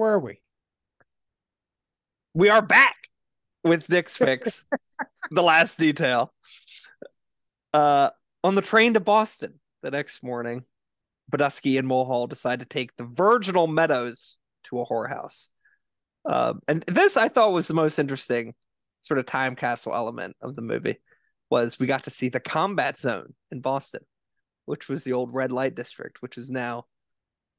Were we? We are back with Nick's fix, the last detail. Uh, on the train to Boston the next morning, Buddusky and Mulhall decide to take the virginal Meadows to a whorehouse. Um, and this I thought was the most interesting sort of time capsule element of the movie was we got to see the combat zone in Boston, which was the old red light district, which is now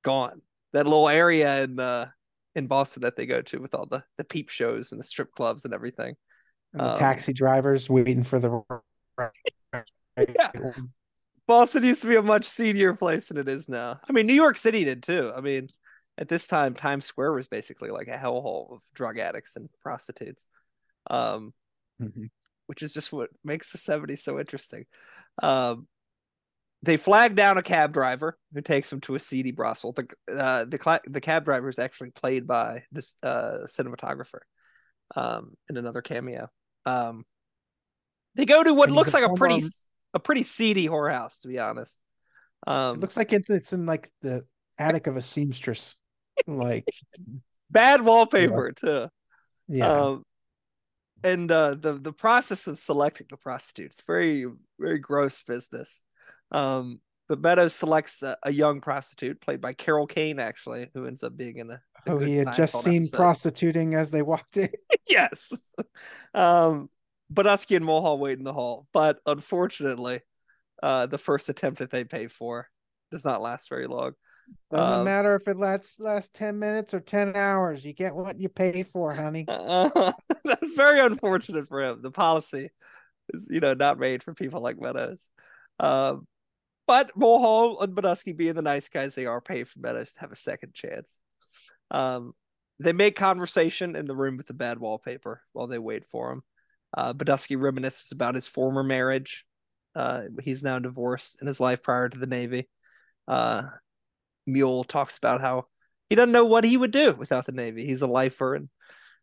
gone. That little area in uh, in Boston that they go to with all the the peep shows and the strip clubs and everything. And the Um, taxi drivers waiting for the Yeah. Boston used to be a much seedier place than it is now. I mean, New York City did too. I mean, at this time, Times Square was basically like a hellhole of drug addicts and prostitutes, um, Mhm. which is just what makes the 70s so interesting. Um, they flag down a cab driver who takes them to a seedy brothel. The uh, the cla- the cab driver is actually played by this uh, cinematographer um, in another cameo. Um, they go to what And looks like a pretty a pretty seedy whorehouse, to be honest. Um, It looks like it's it's in like the attic of a seamstress. Like bad wallpaper too. yeah. Um, and uh, the the process of selecting the prostitutes very very gross business. Um, but Meadows selects a, a young prostitute played by Carol Kane, actually, who ends up being in a oh, good he had just seen episode. prostituting as they walked in. yes. Um, Buddusky and Mulhall wait in the hall, but unfortunately, uh, the first attempt that they pay for does not last very long. Doesn't Um, matter if it lasts lasts ten minutes or ten hours. You get what you pay for, honey. Uh, that's very unfortunate for him. The policy is, you know, not made for people like Meadows. Um, but Mulhall and Buddusky, being the nice guys they are, pay for Meadows to have a second chance. Um, they make conversation in the room with the bad wallpaper while they wait for him. Uh, Buddusky reminisces about his former marriage. Uh, he's now divorced in his life prior to the Navy. Uh, Mule talks about how he doesn't know what he would do without the Navy. He's a lifer, and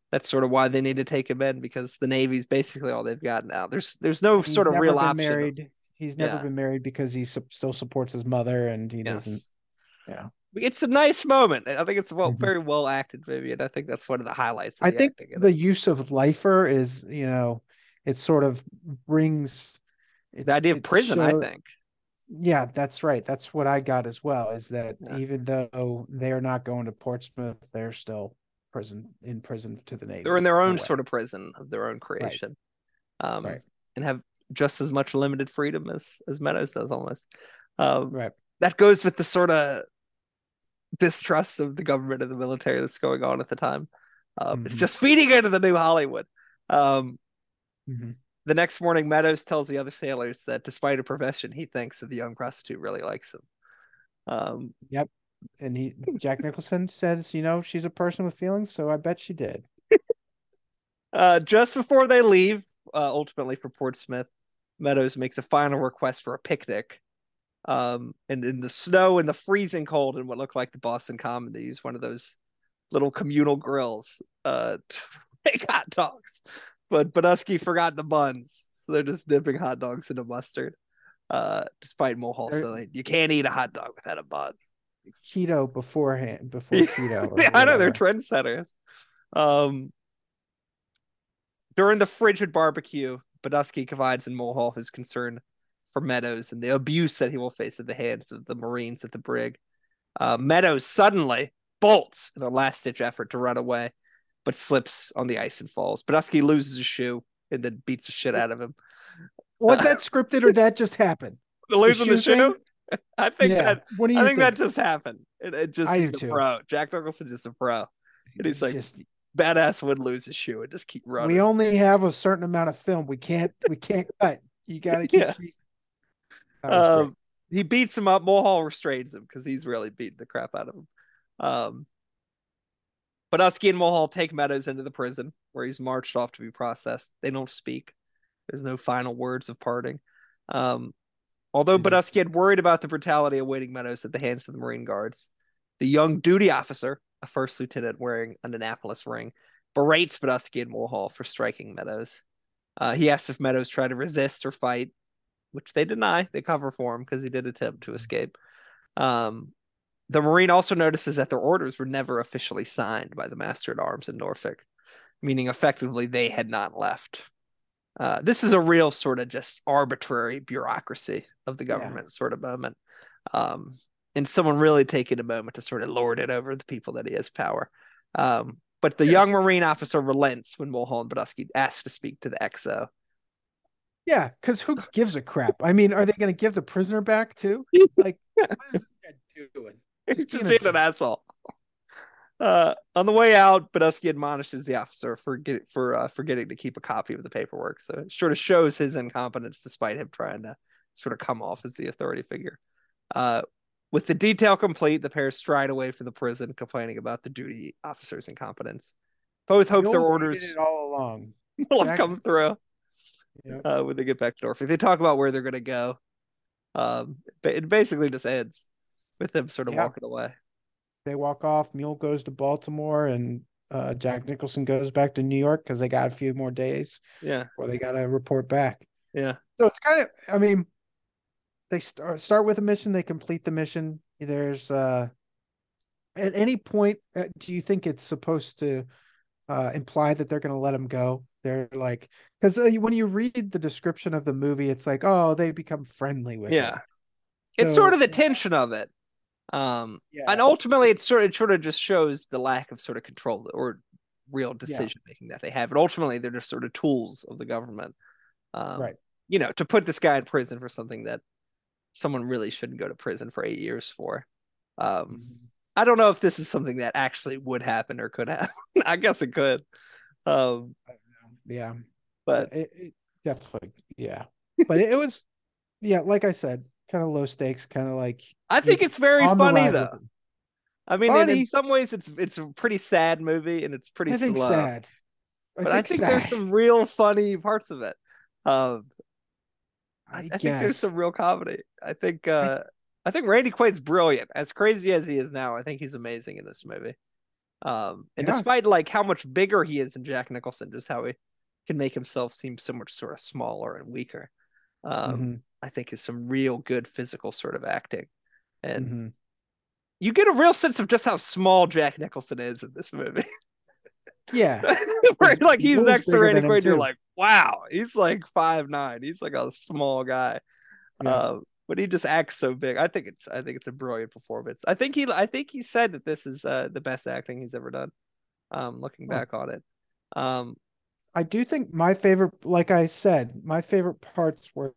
that's sort of why they need to take him in because the Navy's basically all they've got now. There's there's no He's sort of real option. Married. He's never Yeah. been married because he su- still supports his mother, and he doesn't. yeah. It's a nice moment. I think it's well Mhm. very well acted, Vivian. I think that's one of the highlights. Of I the think the use of lifer is, you know, it sort of brings it, the idea of prison. I think. Yeah, that's right. That's what I got as well. Is that Yeah. even though they're not going to Portsmouth, they're still prison in prison to the Navy. They're in their own sort of prison of their own creation, um, Right. and have just as much limited freedom as as Meadows does almost. Um, right. that goes with the sort of distrust of the government and the military that's going on at the time. Um, It's Mhm. just feeding into the new Hollywood. Um, Mhm. the next morning, Meadows tells the other sailors that despite her profession, he thinks that the young prostitute really likes him. Um, yep. And he Jack Nicholson says, you know, she's a person with feelings, so I bet she did. uh, just before they leave, uh, ultimately for Portsmouth, Meadows makes a final request for a picnic. Um, and in the snow and the freezing cold in what looked like the Boston Common, they use one of those little communal grills uh, to make hot dogs. But Buddusky forgot the buns, so they're just dipping hot dogs into mustard. Uh, despite They're- saying you can't eat a hot dog without a bun. Keto beforehand, before keto. Yeah, I know they're trendsetters. Um, during the frigid barbecue, Buddusky confides in Mulhall his concern for Meadows and the abuse that he will face at the hands of the Marines at the brig. Uh, Meadows suddenly bolts in a last ditch effort to run away, but slips on the ice and falls. Buddusky loses his shoe and then beats the shit out of him. Was that scripted or that just happened? The losing the shoe shoe? I think Yeah. that What do I you think, that think? just happened. It, it just I he's a pro. Jack Nicholson just a pro. And he's like Just- badass would lose his shoe and just keep running. we only have a certain amount of film. We can't we can't cut. You got to keep. Yeah. shooting. That was great. Um, he beats him up. Mulhall restrains him because he's really beating the crap out of him. Um, Buddusky and Mulhall take Meadows into the prison where he's marched off to be processed. They don't speak. There's no final words of parting. Um, although Mhm. Buddusky had worried about the brutality awaiting Meadows at the hands of the Marine Guards, the young duty officer, a first lieutenant wearing an Annapolis ring, berates Buddusky and Mulhall for striking Meadows. Uh, he asks if Meadows tried to resist or fight, which they deny. They cover for him because he did attempt to escape. Um, the Marine also notices that their orders were never officially signed by the Master at Arms in Norfolk, meaning effectively they had not left. Uh, this is a real sort of just arbitrary bureaucracy of the Yeah. government sort of moment. Um, and someone really taking a moment to sort of lord it over the people that he has power. Um, but the Yes. young Marine officer relents when Mulholland Buddusky asks to speak to the EXO. Yeah, because who gives a crap? I mean, are they going to give the prisoner back too? Like, what is this guy doing? He's Just just being an asshole. Uh, on the way out, Buddusky admonishes the officer for get, for uh, forgetting to keep a copy of the paperwork. So it sort of shows his incompetence, despite him trying to sort of come off as the authority figure. Uh, with the detail complete, the pair stride away from the prison, complaining about the duty officer's incompetence. Both hope You'll their orders all along. will have come through Yeah. uh, when they get back to Norfolk. They talk about where they're going to go. Um, but it basically just ends with them sort of Yeah. walking away. They walk off. Mule goes to Baltimore, and uh, Jack Nicholson goes back to New York because they got a few more days Yeah, before they got to report back. yeah. So it's kind of, I mean, they start start with a mission, they complete the mission. There's uh at any point, uh, do you think it's supposed to uh imply that they're going to let him go? They're like, because uh, when you read the description of the movie, it's like, oh, they become friendly with Yeah. it's So- sort of the tension of it um Yeah. and ultimately it sort of it sort of just shows the lack of sort of control or real decision making that they have and ultimately they're just sort of tools of the government um Right. you know to put this guy in prison for something that someone really shouldn't go to prison for eight years for um Mm-hmm. i don't know if this is something that actually would happen or could happen i guess it could um Yeah. but it, it definitely, yeah. But it, it was, yeah, like I said, kind of low stakes, kind of like i think it's very funny though i mean in, in some ways it's it's a pretty sad movie and it's pretty I think slow sad. but I think there's some real funny parts of it. Um, I, I, I think there's some real comedy. I think uh, I think Randy Quaid's brilliant. As crazy as he is now, I think he's amazing in this movie. Um, and Yeah. despite like how much bigger he is than Jack Nicholson, just how he can make himself seem so much sort of smaller and weaker, um, Mhm, I think is some real good physical sort of acting. And mhm. you get a real sense of just how small Jack Nicholson is in this movie. Yeah. Where like he's Will's next to Randy Quaid, you're like, wow, he's like five nine. He's like a small guy. Yeah. Uh, but he just acts so big. I think it's I think it's a brilliant performance. I think he I think he said that this is uh, the best acting he's ever done. Um, looking Oh. back on it. Um, I do think my favorite, like I said, my favorite parts were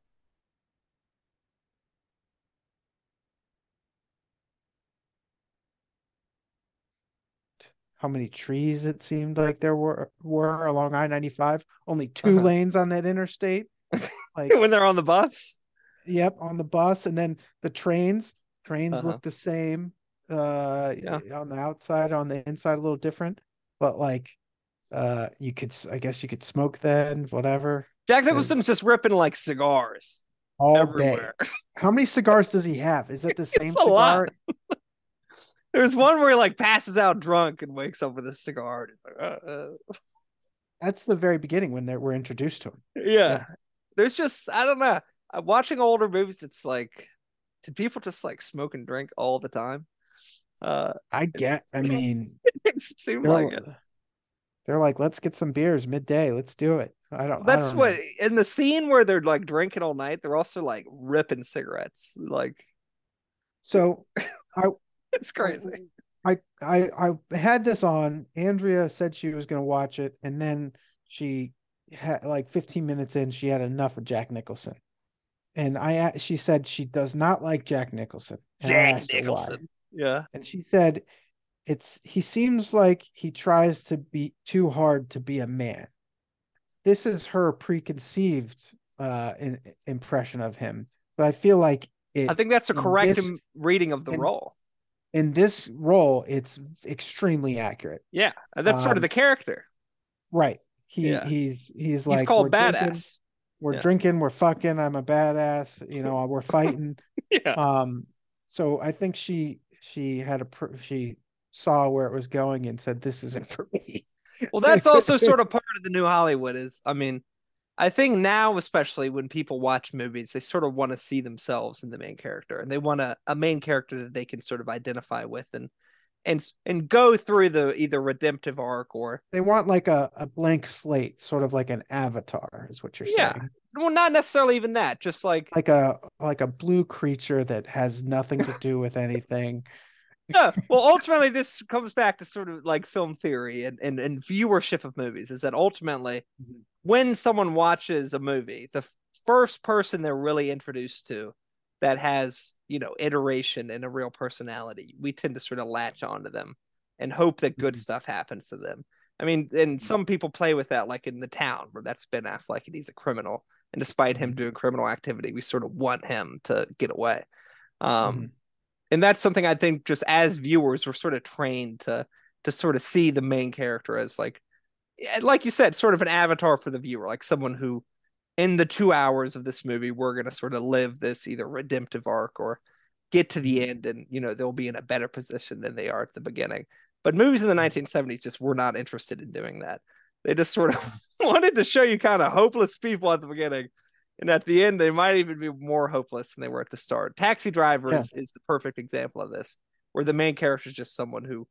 how many trees it seemed like there were were along I-95. Only 2 Uh-huh. lanes on that interstate. Like, when they're on the bus. Yep, on the bus, and then the trains. Trains Uh-huh. look the same. Uh, Yeah. on the outside, on the inside, a little different. But like, uh, you could, I guess, you could smoke then, whatever. Jack Nicholson's just ripping like cigars all everywhere. day. How many cigars does he have? Is it the same It's a lot. cigar? There's one where he like passes out drunk and wakes up with a cigar. like, uh, uh. That's the very beginning when they we're introduced to him. yeah there's just i don't know i'm watching older movies it's like do people just like smoke and drink all the time uh I get. I mean, it seems like it they're like, let's get some beers midday. Let's do it. I don't. I That's don't what know. in the scene where they're like drinking all night, they're also like ripping cigarettes. Like So I. it's crazy. I I I had this on. Andrea said she was going to watch it, and then she had like 15 minutes in, she had enough of Jack Nicholson, and I she said she does not like Jack Nicholson. Jack. Nicholson. Yeah. and she said it's he seems like he tries to be too hard to be a man. This is her preconceived uh in, impression of him, but I feel like it I think that's a correct this- reading of the in- role. in this role it's extremely accurate. Yeah. That's sort of um, the character. Right. He Yeah. he's he's He's like called "We're drinking- badass. We're Yeah. drinking, we're fucking, I'm a badass, you know, we're fighting. Yeah. Um so I think she she had a pr- she saw where it was going and said this isn't for me. Well, that's also sort of part of the new Hollywood is I mean, I think now especially when people watch movies, they sort of want to see themselves in the main character and they want a, a main character that they can sort of identify with and and and go through the either redemptive arc or they want like a, a blank slate, sort of like an avatar, is what you're Yeah. saying. well not necessarily even that, just like Like a like a blue creature that has nothing to do with anything. yeah. Well, ultimately, this comes back to sort of like film theory and, and, and viewership of movies is that ultimately, Mhm. when someone watches a movie, the first person they're really introduced to that has, you know, iteration and a real personality, we tend to sort of latch onto them and hope that good Mhm. stuff happens to them. I mean, and some people play with that, like in The Town, where that's Ben Affleck and he's a criminal. And despite him doing criminal activity, we sort of want him to get away. Um, Mhm. and that's something I think just as viewers we're sort of trained to to sort of see the main character as like like you said sort of an avatar for the viewer like someone who in the 2 hours of this movie we're going to sort of live this either redemptive arc or get to the end and you know they'll be in a better position than they are at the beginning. But movies in the 1970s just were not interested in doing that. They just sort of wanted to show you kind of hopeless people at the beginning and at the end they might even be more hopeless than they were at the start. Taxi driver Yeah. is, is the perfect example of this where the main character is just someone who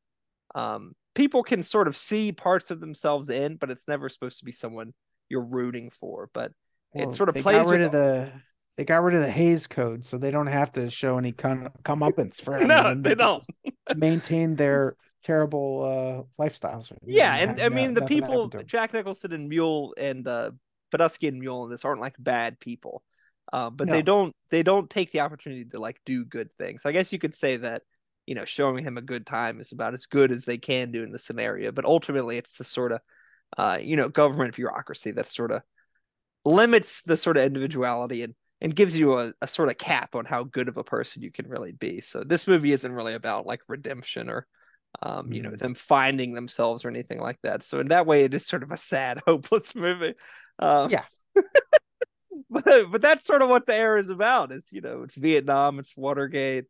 um people can sort of see parts of themselves in but it's never supposed to be someone you're rooting for. But Well, it sort of they plays got rid with of the they got rid of the Hays code, so they don't have to show any come comeuppance for no them. they don't. maintain their terrible uh lifestyles. yeah and i mean no- the people jack nicholson and mule and uh and mule and this aren't like bad people. Um but they don't they don't take the opportunity to like do good things. I guess you could say that you know showing him a good time is about as good as they can do in the scenario but ultimately it's the sort of uh you know government bureaucracy that's sort of limits the sort of individuality and and gives you a, a sort of cap on how good of a person you can really be. So this movie isn't really about like redemption or um you know Mhm. them finding themselves or anything like that. So in that way it is sort of a sad hopeless movie. Um Yeah. but but that's sort of what the era is about. Is you know it's vietnam it's watergate.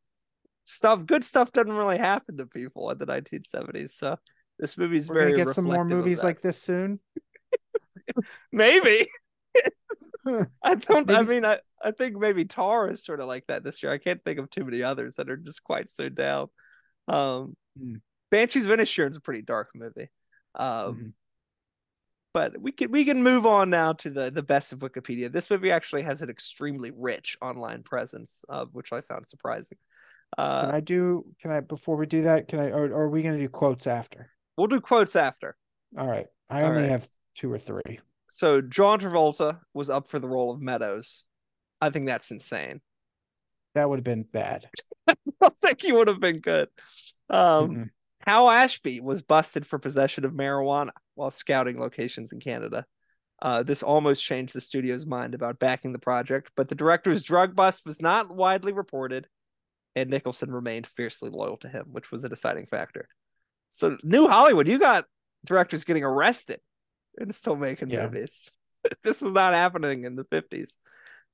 Stuff good stuff doesn't really happen to people in the 1970s so this movie's We're very gonna get some more movies like this soon. maybe I don't. I mean, I, I think maybe Tar is sort of like that this year. I can't think of too many others that are just quite so down. Um, Hmm. Banshees of Inisherin is a pretty dark movie. Um, Mhm. but we can we can move on now to the the best of Wikipedia. This movie actually has an extremely rich online presence, uh, which I found surprising. Uh, Can I do? Can I before we do that? Can I? Or, or are we gonna do quotes after? we'll do quotes after. All right. I All only right. have two or three. So John Travolta was up for the role of Meadows. I think that's insane. That would have been bad. I don't think he would have been good. Um, Mm-mm. Hal Ashby was busted for possession of marijuana while scouting locations in Canada. Uh, this almost changed the studio's mind about backing the project, but the director's drug bust was not widely reported, and Nicholson remained fiercely loyal to him, which was a deciding factor. So, New Hollywood, you got directors getting arrested and still making Yeah. movies. this was not happening in the 50s.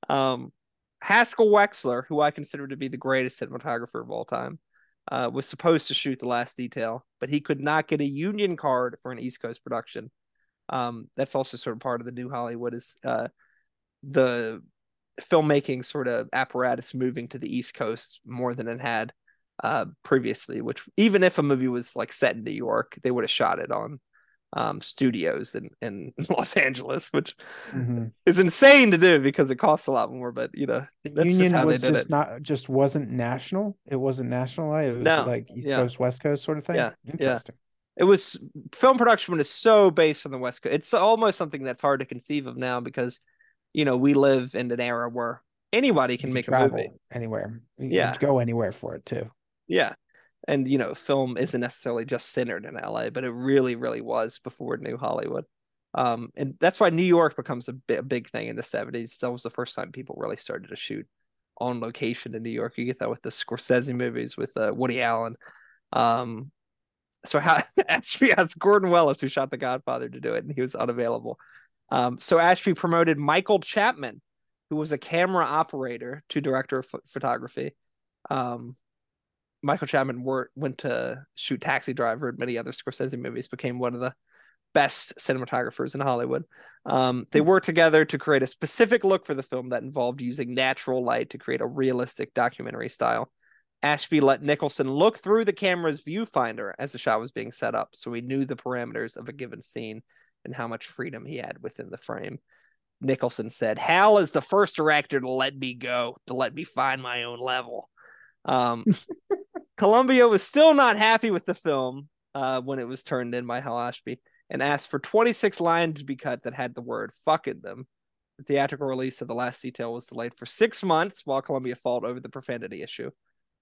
Um, Haskell Wexler, who I consider to be the greatest cinematographer of all time, uh, was supposed to shoot the last detail, but he could not get a union card for an East Coast production. Um, that's also sort of part of the new Hollywood is uh, the filmmaking sort of apparatus moving to the East Coast more than it had uh, previously. Which even if a movie was like set in New York, they would have shot it on um, studios in in Los Angeles, which Mhm. is insane to do because it costs a lot more. But you know, The that's union just how they was did just it. not just wasn't national. It wasn't national. It was No, like East yeah. Coast, West Coast sort of thing. Yeah, yeah. It was film production is so based on the West Coast. It's almost something that's hard to conceive of now because you know we live in an era where anybody can You make a movie. anywhere. You Yeah. can go anywhere for it too. Yeah. And you know, film isn't necessarily just centered in LA, but it really, really was before New Hollywood. Um, and that's why New York becomes a, bi- big thing in the 70s. That was the first time people really started to shoot on location in New York. You get that with the Scorsese movies with uh, Woody Allen. Um, so how Ashby asked Gordon Willis, who shot The Godfather, to do it, and he was unavailable. Um, so Ashby promoted Michael Chapman, who was a camera operator, to director of ph- photography. Um, Michael Chapman wor- went to shoot Taxi Driver and many other Scorsese movies, became one of the best cinematographers in Hollywood. Um, they worked together to create a specific look for the film that involved using natural light to create a realistic documentary style. Ashby let Nicholson look through the camera's viewfinder as the shot was being set up, so he knew the parameters of a given scene and how much freedom he had within the frame. Nicholson said, Hal is the first director to let me go, to let me find my own level. Um, Columbia was still not happy with the film uh, when it was turned in by Hal Ashby and asked for 26 lines to be cut that had the word fuck in them. The theatrical release of The Last Detail was delayed for six months while Columbia fought over the profanity issue.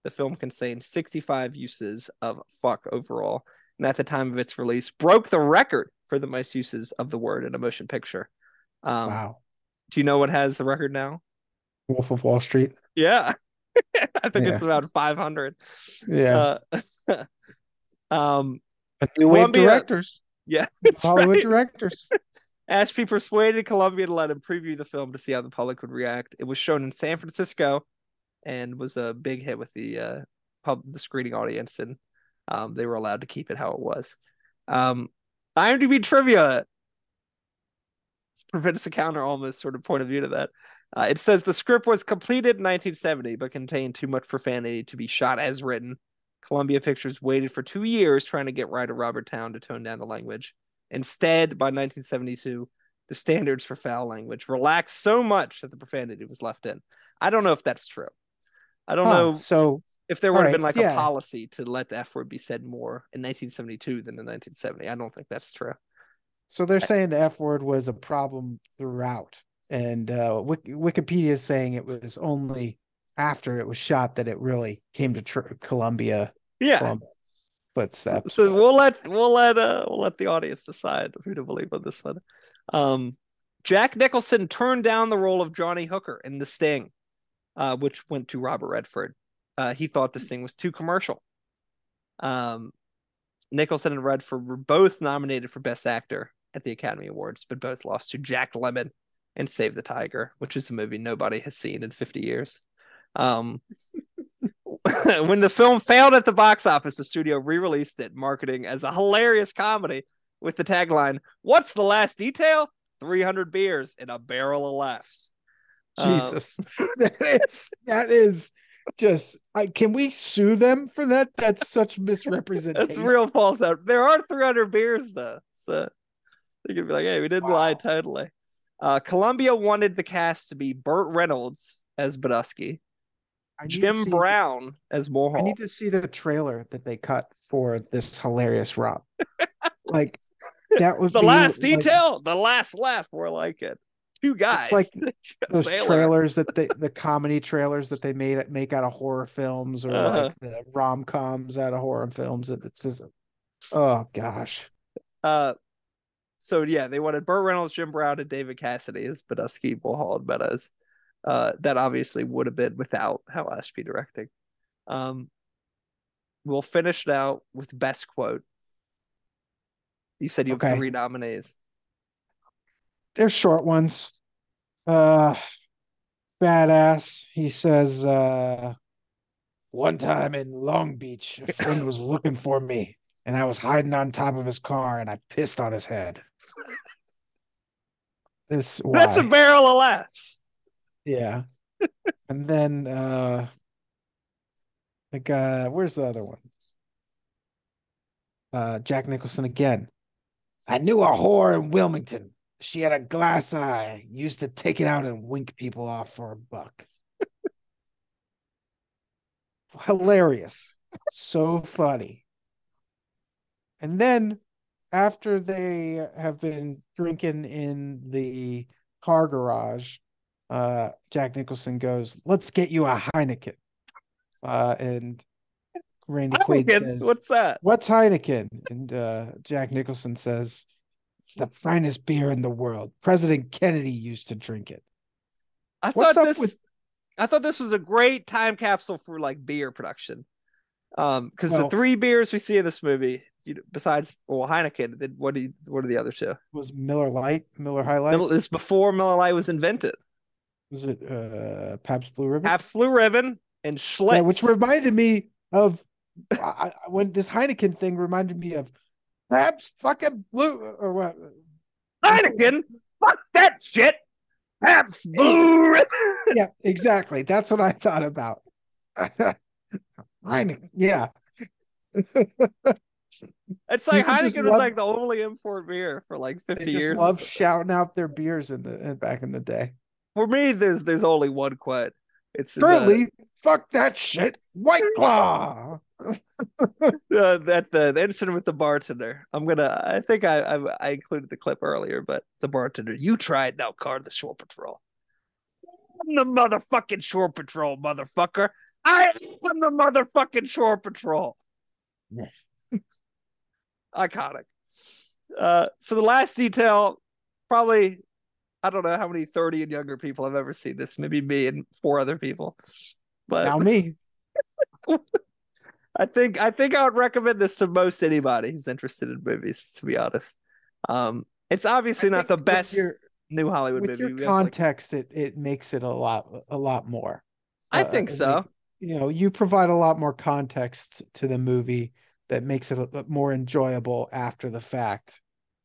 The film contained 65 uses of fuck overall, and at the time of its release, broke the record for the most uses of the word in a motion picture. Um, wow. Do you know what has the record now? Wolf of Wall Street. Yeah. I think Yeah. it's about 500. Yeah. Uh, um, A new wave directors. yeah, Hollywood right. directors. Ashby persuaded Columbia to let him preview the film to see how the public would react. It was shown in San Francisco and was a big hit with the uh, pub the screening audience, and um, they were allowed to keep it how it was. Um, IMDb trivia prevents a counter almost sort of point of view to that. Uh, it says the script was completed in 1970, but contained too much profanity to be shot as written. Columbia Pictures waited for two years trying to get writer Robert Towne to tone down the language. Instead, by 1972, the standards for foul language relaxed so much that the profanity was left in. I don't know if that's true. I don't Huh, know So if there would have alright, been like yeah. a policy to let the F word be said more in 1972 than in 1970. I don't think that's true. So they're saying the F word was a problem throughout. And uh Wik- Wikipedia is saying it was only after it was shot that it really came to tr- Columbia Yeah. Columbia footsteps. So we'll let we'll let uh we'll let the audience decide who to believe on this one. Um, Jack Nicholson turned down the role of Johnny Hooker in The Sting, uh, which went to Robert Redford. Uh, he thought The Sting was too commercial. Um, Nicholson and Redford were both nominated for Best Actor at the Academy Awards, but both lost to Jack Lemmon and Save the Tiger, which is a movie nobody has seen in 50 years. Um, when the film failed at the box office, the studio re-released it, marketing as a hilarious comedy with the tagline, "What's the last detail? 300 beers and a barrel of laughs." Um, Jesus. that is that is just I can we sue them for that? That's such misrepresentation. That's real false out. There are 300 beers though, so they could be like, "Hey, we didn't lie totally." Uh, Columbia wanted the cast to be Burt Reynolds as Buddusky, I need to Jim Brown as Mulhall. I need to see the trailer that they cut for this hilarious romp. like that was the last like, detail, the last laugh, more like it. Two guys, like those sailor. trailers that they the comedy trailers that they made make out of horror films or Uh-huh. like the rom coms out of horror films. That it's just oh gosh. Uh, so yeah, they wanted Burt Reynolds, Jim Brown, and David Cassidy as Buddusky, Mulhall, and Meadows. Uh, that obviously would have been without Hal Ashby directing. Um, we'll finish now with best quote. You said you have Okay. three nominees. They're short ones. Uh badass. He says uh one time in Long Beach, a friend was looking for me and I was hiding on top of his car and I pissed on his head. This That's a barrel of laughs. Yeah. and then uh like uh where's the other one? Uh Jack Nicholson again. I knew a whore in Wilmington. She had a glass eye. Used to take it out and wink people off for a buck. Hilarious. So funny. And then after they have been drinking in the car garage, uh, Jack Nicholson goes, "Let's get you a Heineken." Uh, and Randy Quaid says, What's that? "What's Heineken?" And uh, Jack Nicholson says, "It's the finest beer in the world. President Kennedy used to drink it." I What's thought this with- I thought this was a great time capsule for like beer production. Um, because the three beers we see in this movie, you know, besides well Heineken, then what do you, what are the other two? Was Miller Lite, Miller High Life? Miller- This before Miller Lite was invented. Was it uh, Pabst Blue Ribbon? Pabst Blue Ribbon and Schlitz. Yeah, which reminded me of I, when this Heineken thing reminded me of Pabst fucking Blue or what? Heineken. Fuck that shit. Pabst Blue Ribbon. yeah, exactly. That's what I thought about. Heineken, yeah. It's like People just Heineken was love- like the only import beer for like They 50 just years. love shouting out their beers in the in, back in the day. For me, there's there's only one quote. It's the- Currently, fuck that shit. White Claw. uh, that the, the incident with the bartender. I'm gonna. I think I, I I included the clip earlier, but the bartender. You tried now, car the shore patrol. I'm the motherfucking shore patrol, motherfucker. I am the motherfucking shore patrol. Iconic. Uh, so the last detail, probably, I don't know how many 30 and younger people have ever seen this. Maybe me and four other people. But Now me. I think I think I would recommend this to most anybody who's interested in movies. To be honest, um, it's obviously not the best your- new Hollywood With movie. your have, like- context, it it makes it a lot a lot more. I Uh, think so. you know, you provide a lot more context to the movie that makes it a more enjoyable after the fact.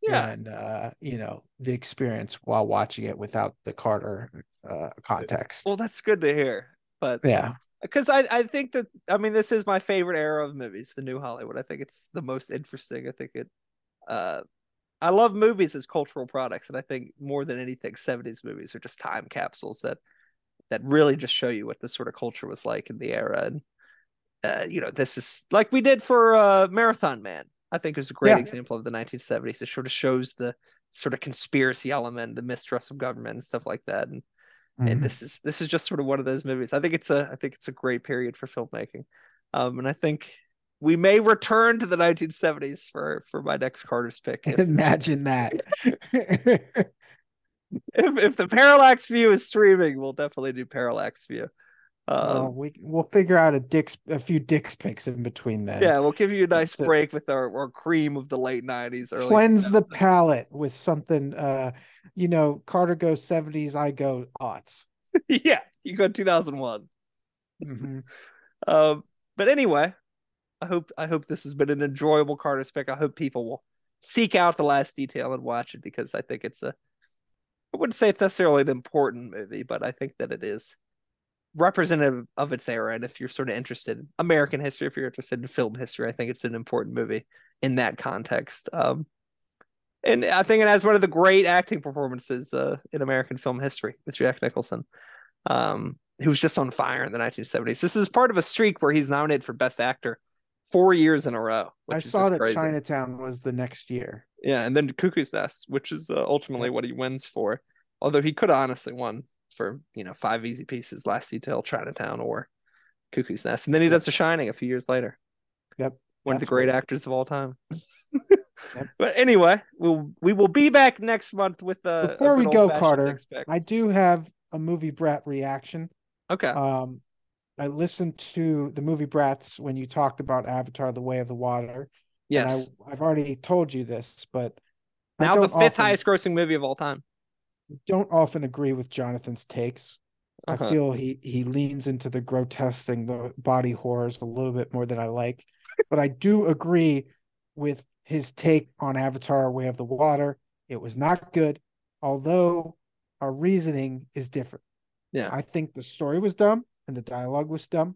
Yeah. And uh, you know, the experience while watching it without the Carter uh context. Well, that's good to hear. But Yeah. because I I think that I mean this is my favorite era of movies, the new Hollywood. I think it's the most interesting. I think it. Uh, I love movies as cultural products, and I think more than anything, '70s movies are just time capsules that that really just show you what this sort of culture was like in the era. And uh, you know, this is like we did for uh, Marathon Man. I think is a great Yeah. example of the 1970s. It sort of shows the sort of conspiracy element, the mistrust of government, and stuff like that. And and Mhm. this is this is just sort of one of those movies. I think it's a I think it's a great period for filmmaking, um, and I think we may return to the 1970s for for my next Carter's pick. If, Imagine that. if, if the Parallax View is streaming, we'll definitely do Parallax View. Um, well, we we'll figure out a dicks a few dicks picks in between then. yeah, we'll give you a nice break with our, our cream of the late 90s. Early Cleanse the palate with something uh you know, Carter goes 70s, I go aughts. yeah, you go 2001. Mhm. Um, but anyway, I hope I hope this has been an enjoyable Carter's pick. I hope people will seek out the last detail and watch it because I think it's a I wouldn't say it's necessarily an important movie, but I think that it is representative of its era. And if you're sort of interested in American history, if you're interested in film history, I think it's an important movie in that context. Um, and I think it has one of the great acting performances uh, in American film history with Jack Nicholson, um, who was just on fire in the 1970s. This is part of a streak where he's nominated for Best Actor four years in a row. Which I is saw that crazy. Chinatown was the next year. Yeah, and then Cuckoo's Nest, which is uh, ultimately what he wins for. Although he could honestly won for you know five easy pieces, Last Detail, Chinatown, or Cuckoo's Nest, and then he does The Shining a few years later. Yep. One of the great great. actors of all time. Yep. But anyway, we'll we will be back next month with uh, a Before we go, Carter. I do have a movie brat reaction. Okay. Um I listened to the movie Brats when you talked about Avatar the Way of the Water. yes. And I, I've already told you this, but now the fifth often- highest grossing movie of all time. Don't often agree with Jonathan's takes. Uh-huh. I feel he he leans into the grotesque thing, the body horrors a little bit more than I like. but I do agree with his take on Avatar Way of the Water. It was not good, although our reasoning is different. Yeah. I think the story was dumb and the dialogue was dumb,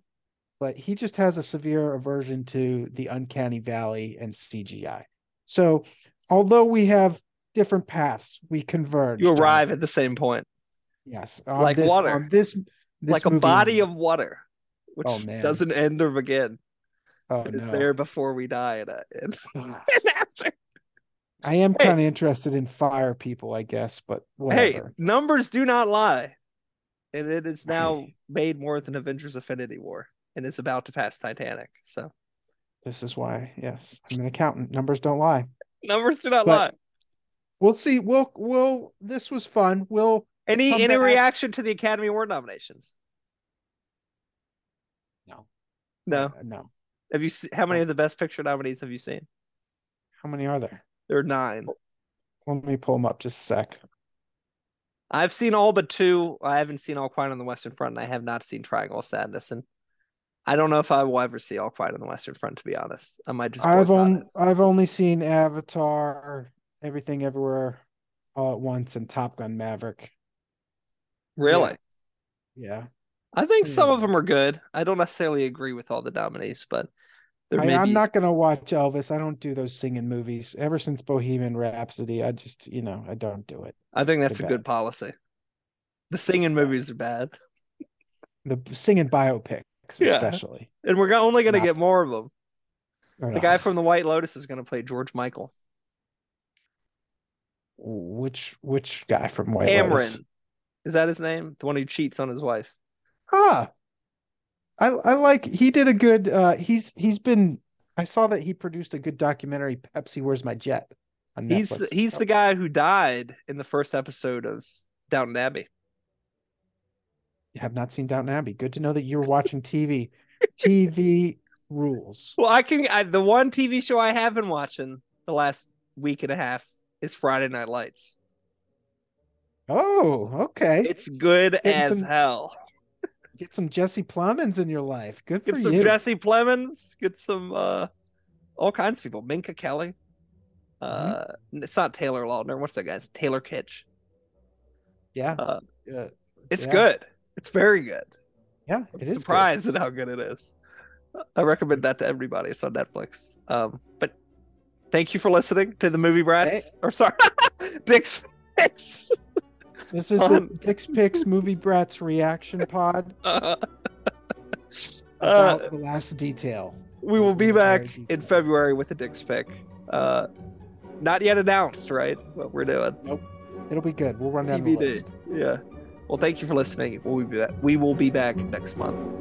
but he just has a severe aversion to the uncanny valley and CGI. So although we have different paths, we converge. You arrive at the same point, Yes, on like this- water. on this, this like a body of water, which Oh, doesn't end or begin. Oh It is no. there before we die and, and, and after. I am Hey. kind of interested in fire people, I guess, but Hey, numbers do not lie. And it is now Hey. made more than Avengers Infinity War and is about to pass Titanic. So This is why, yes, I'm an accountant. Numbers don't lie. numbers do not But- lie. We'll see. We'll we'll. This was fun. We'll Any come any back- reaction to the Academy Award nominations? No. No. uh, no. Have you se- how many of the best picture nominees have you seen? How many are there? There are nine. Let me pull them up just a sec. I've seen all but two. I haven't seen All Quiet on the Western Front, and I have not seen Triangle of Sadness. And I don't know if I will ever see All Quiet on the Western Front. To be honest, I might just. I've only. I've only seen Avatar, Everything Everywhere, all at once, and Top Gun Maverick. really. Yeah, I think some hmm. of them are good. I don't necessarily agree with all the nominees, but there I, may I'm be. not gonna watch Elvis. I don't do those singing movies. Ever since Bohemian Rhapsody, I just you know I don't do it. I think that's a They're good policy. The singing movies are bad, The singing biopics, Yeah. especially. and we're only going to get more of them. The guy from The White Lotus is going to play George Michael. Which which guy from White Cameron, Lotus? is that his name? The one who cheats on his wife. Ah, I I like he did a good. uh He's he's been. I saw that he produced a good documentary. Pepsi, where's my jet? On He's Netflix. he's the guy who died in the first episode of Downton Abbey. You have not seen Downton Abbey. Good to know that you're watching TV. TV rules. Well, I can. I, the one TV show I have been watching the last week and a half is Friday Night Lights. Oh, okay. It's good Getting as some- hell. Get some Jesse Plemons in your life. Good for you. Get some. Jesse Plemons. Get some uh, all kinds of people. Minka Kelly. Uh, Mm-hmm. it's not Taylor Lautner. What's that guy's? Taylor Kitsch. yeah. Uh, uh, it's Yeah. good. It's very good. yeah. I'm is good. surprised at how good it is. I recommend that to everybody. It's on Netflix. Um, but thank you for listening to the movie brats. Or sorry, Dick's Picks. This is Um, the Dick's Picks Movie Brats reaction pod Uh, about the last detail. we will be back in. February with a Dick's pick. Uh, not yet announced, right? What we're doing. Nope. It'll be good. We'll run down the list. Yeah. Well, thank you for listening. We'll be back. We will be back next month.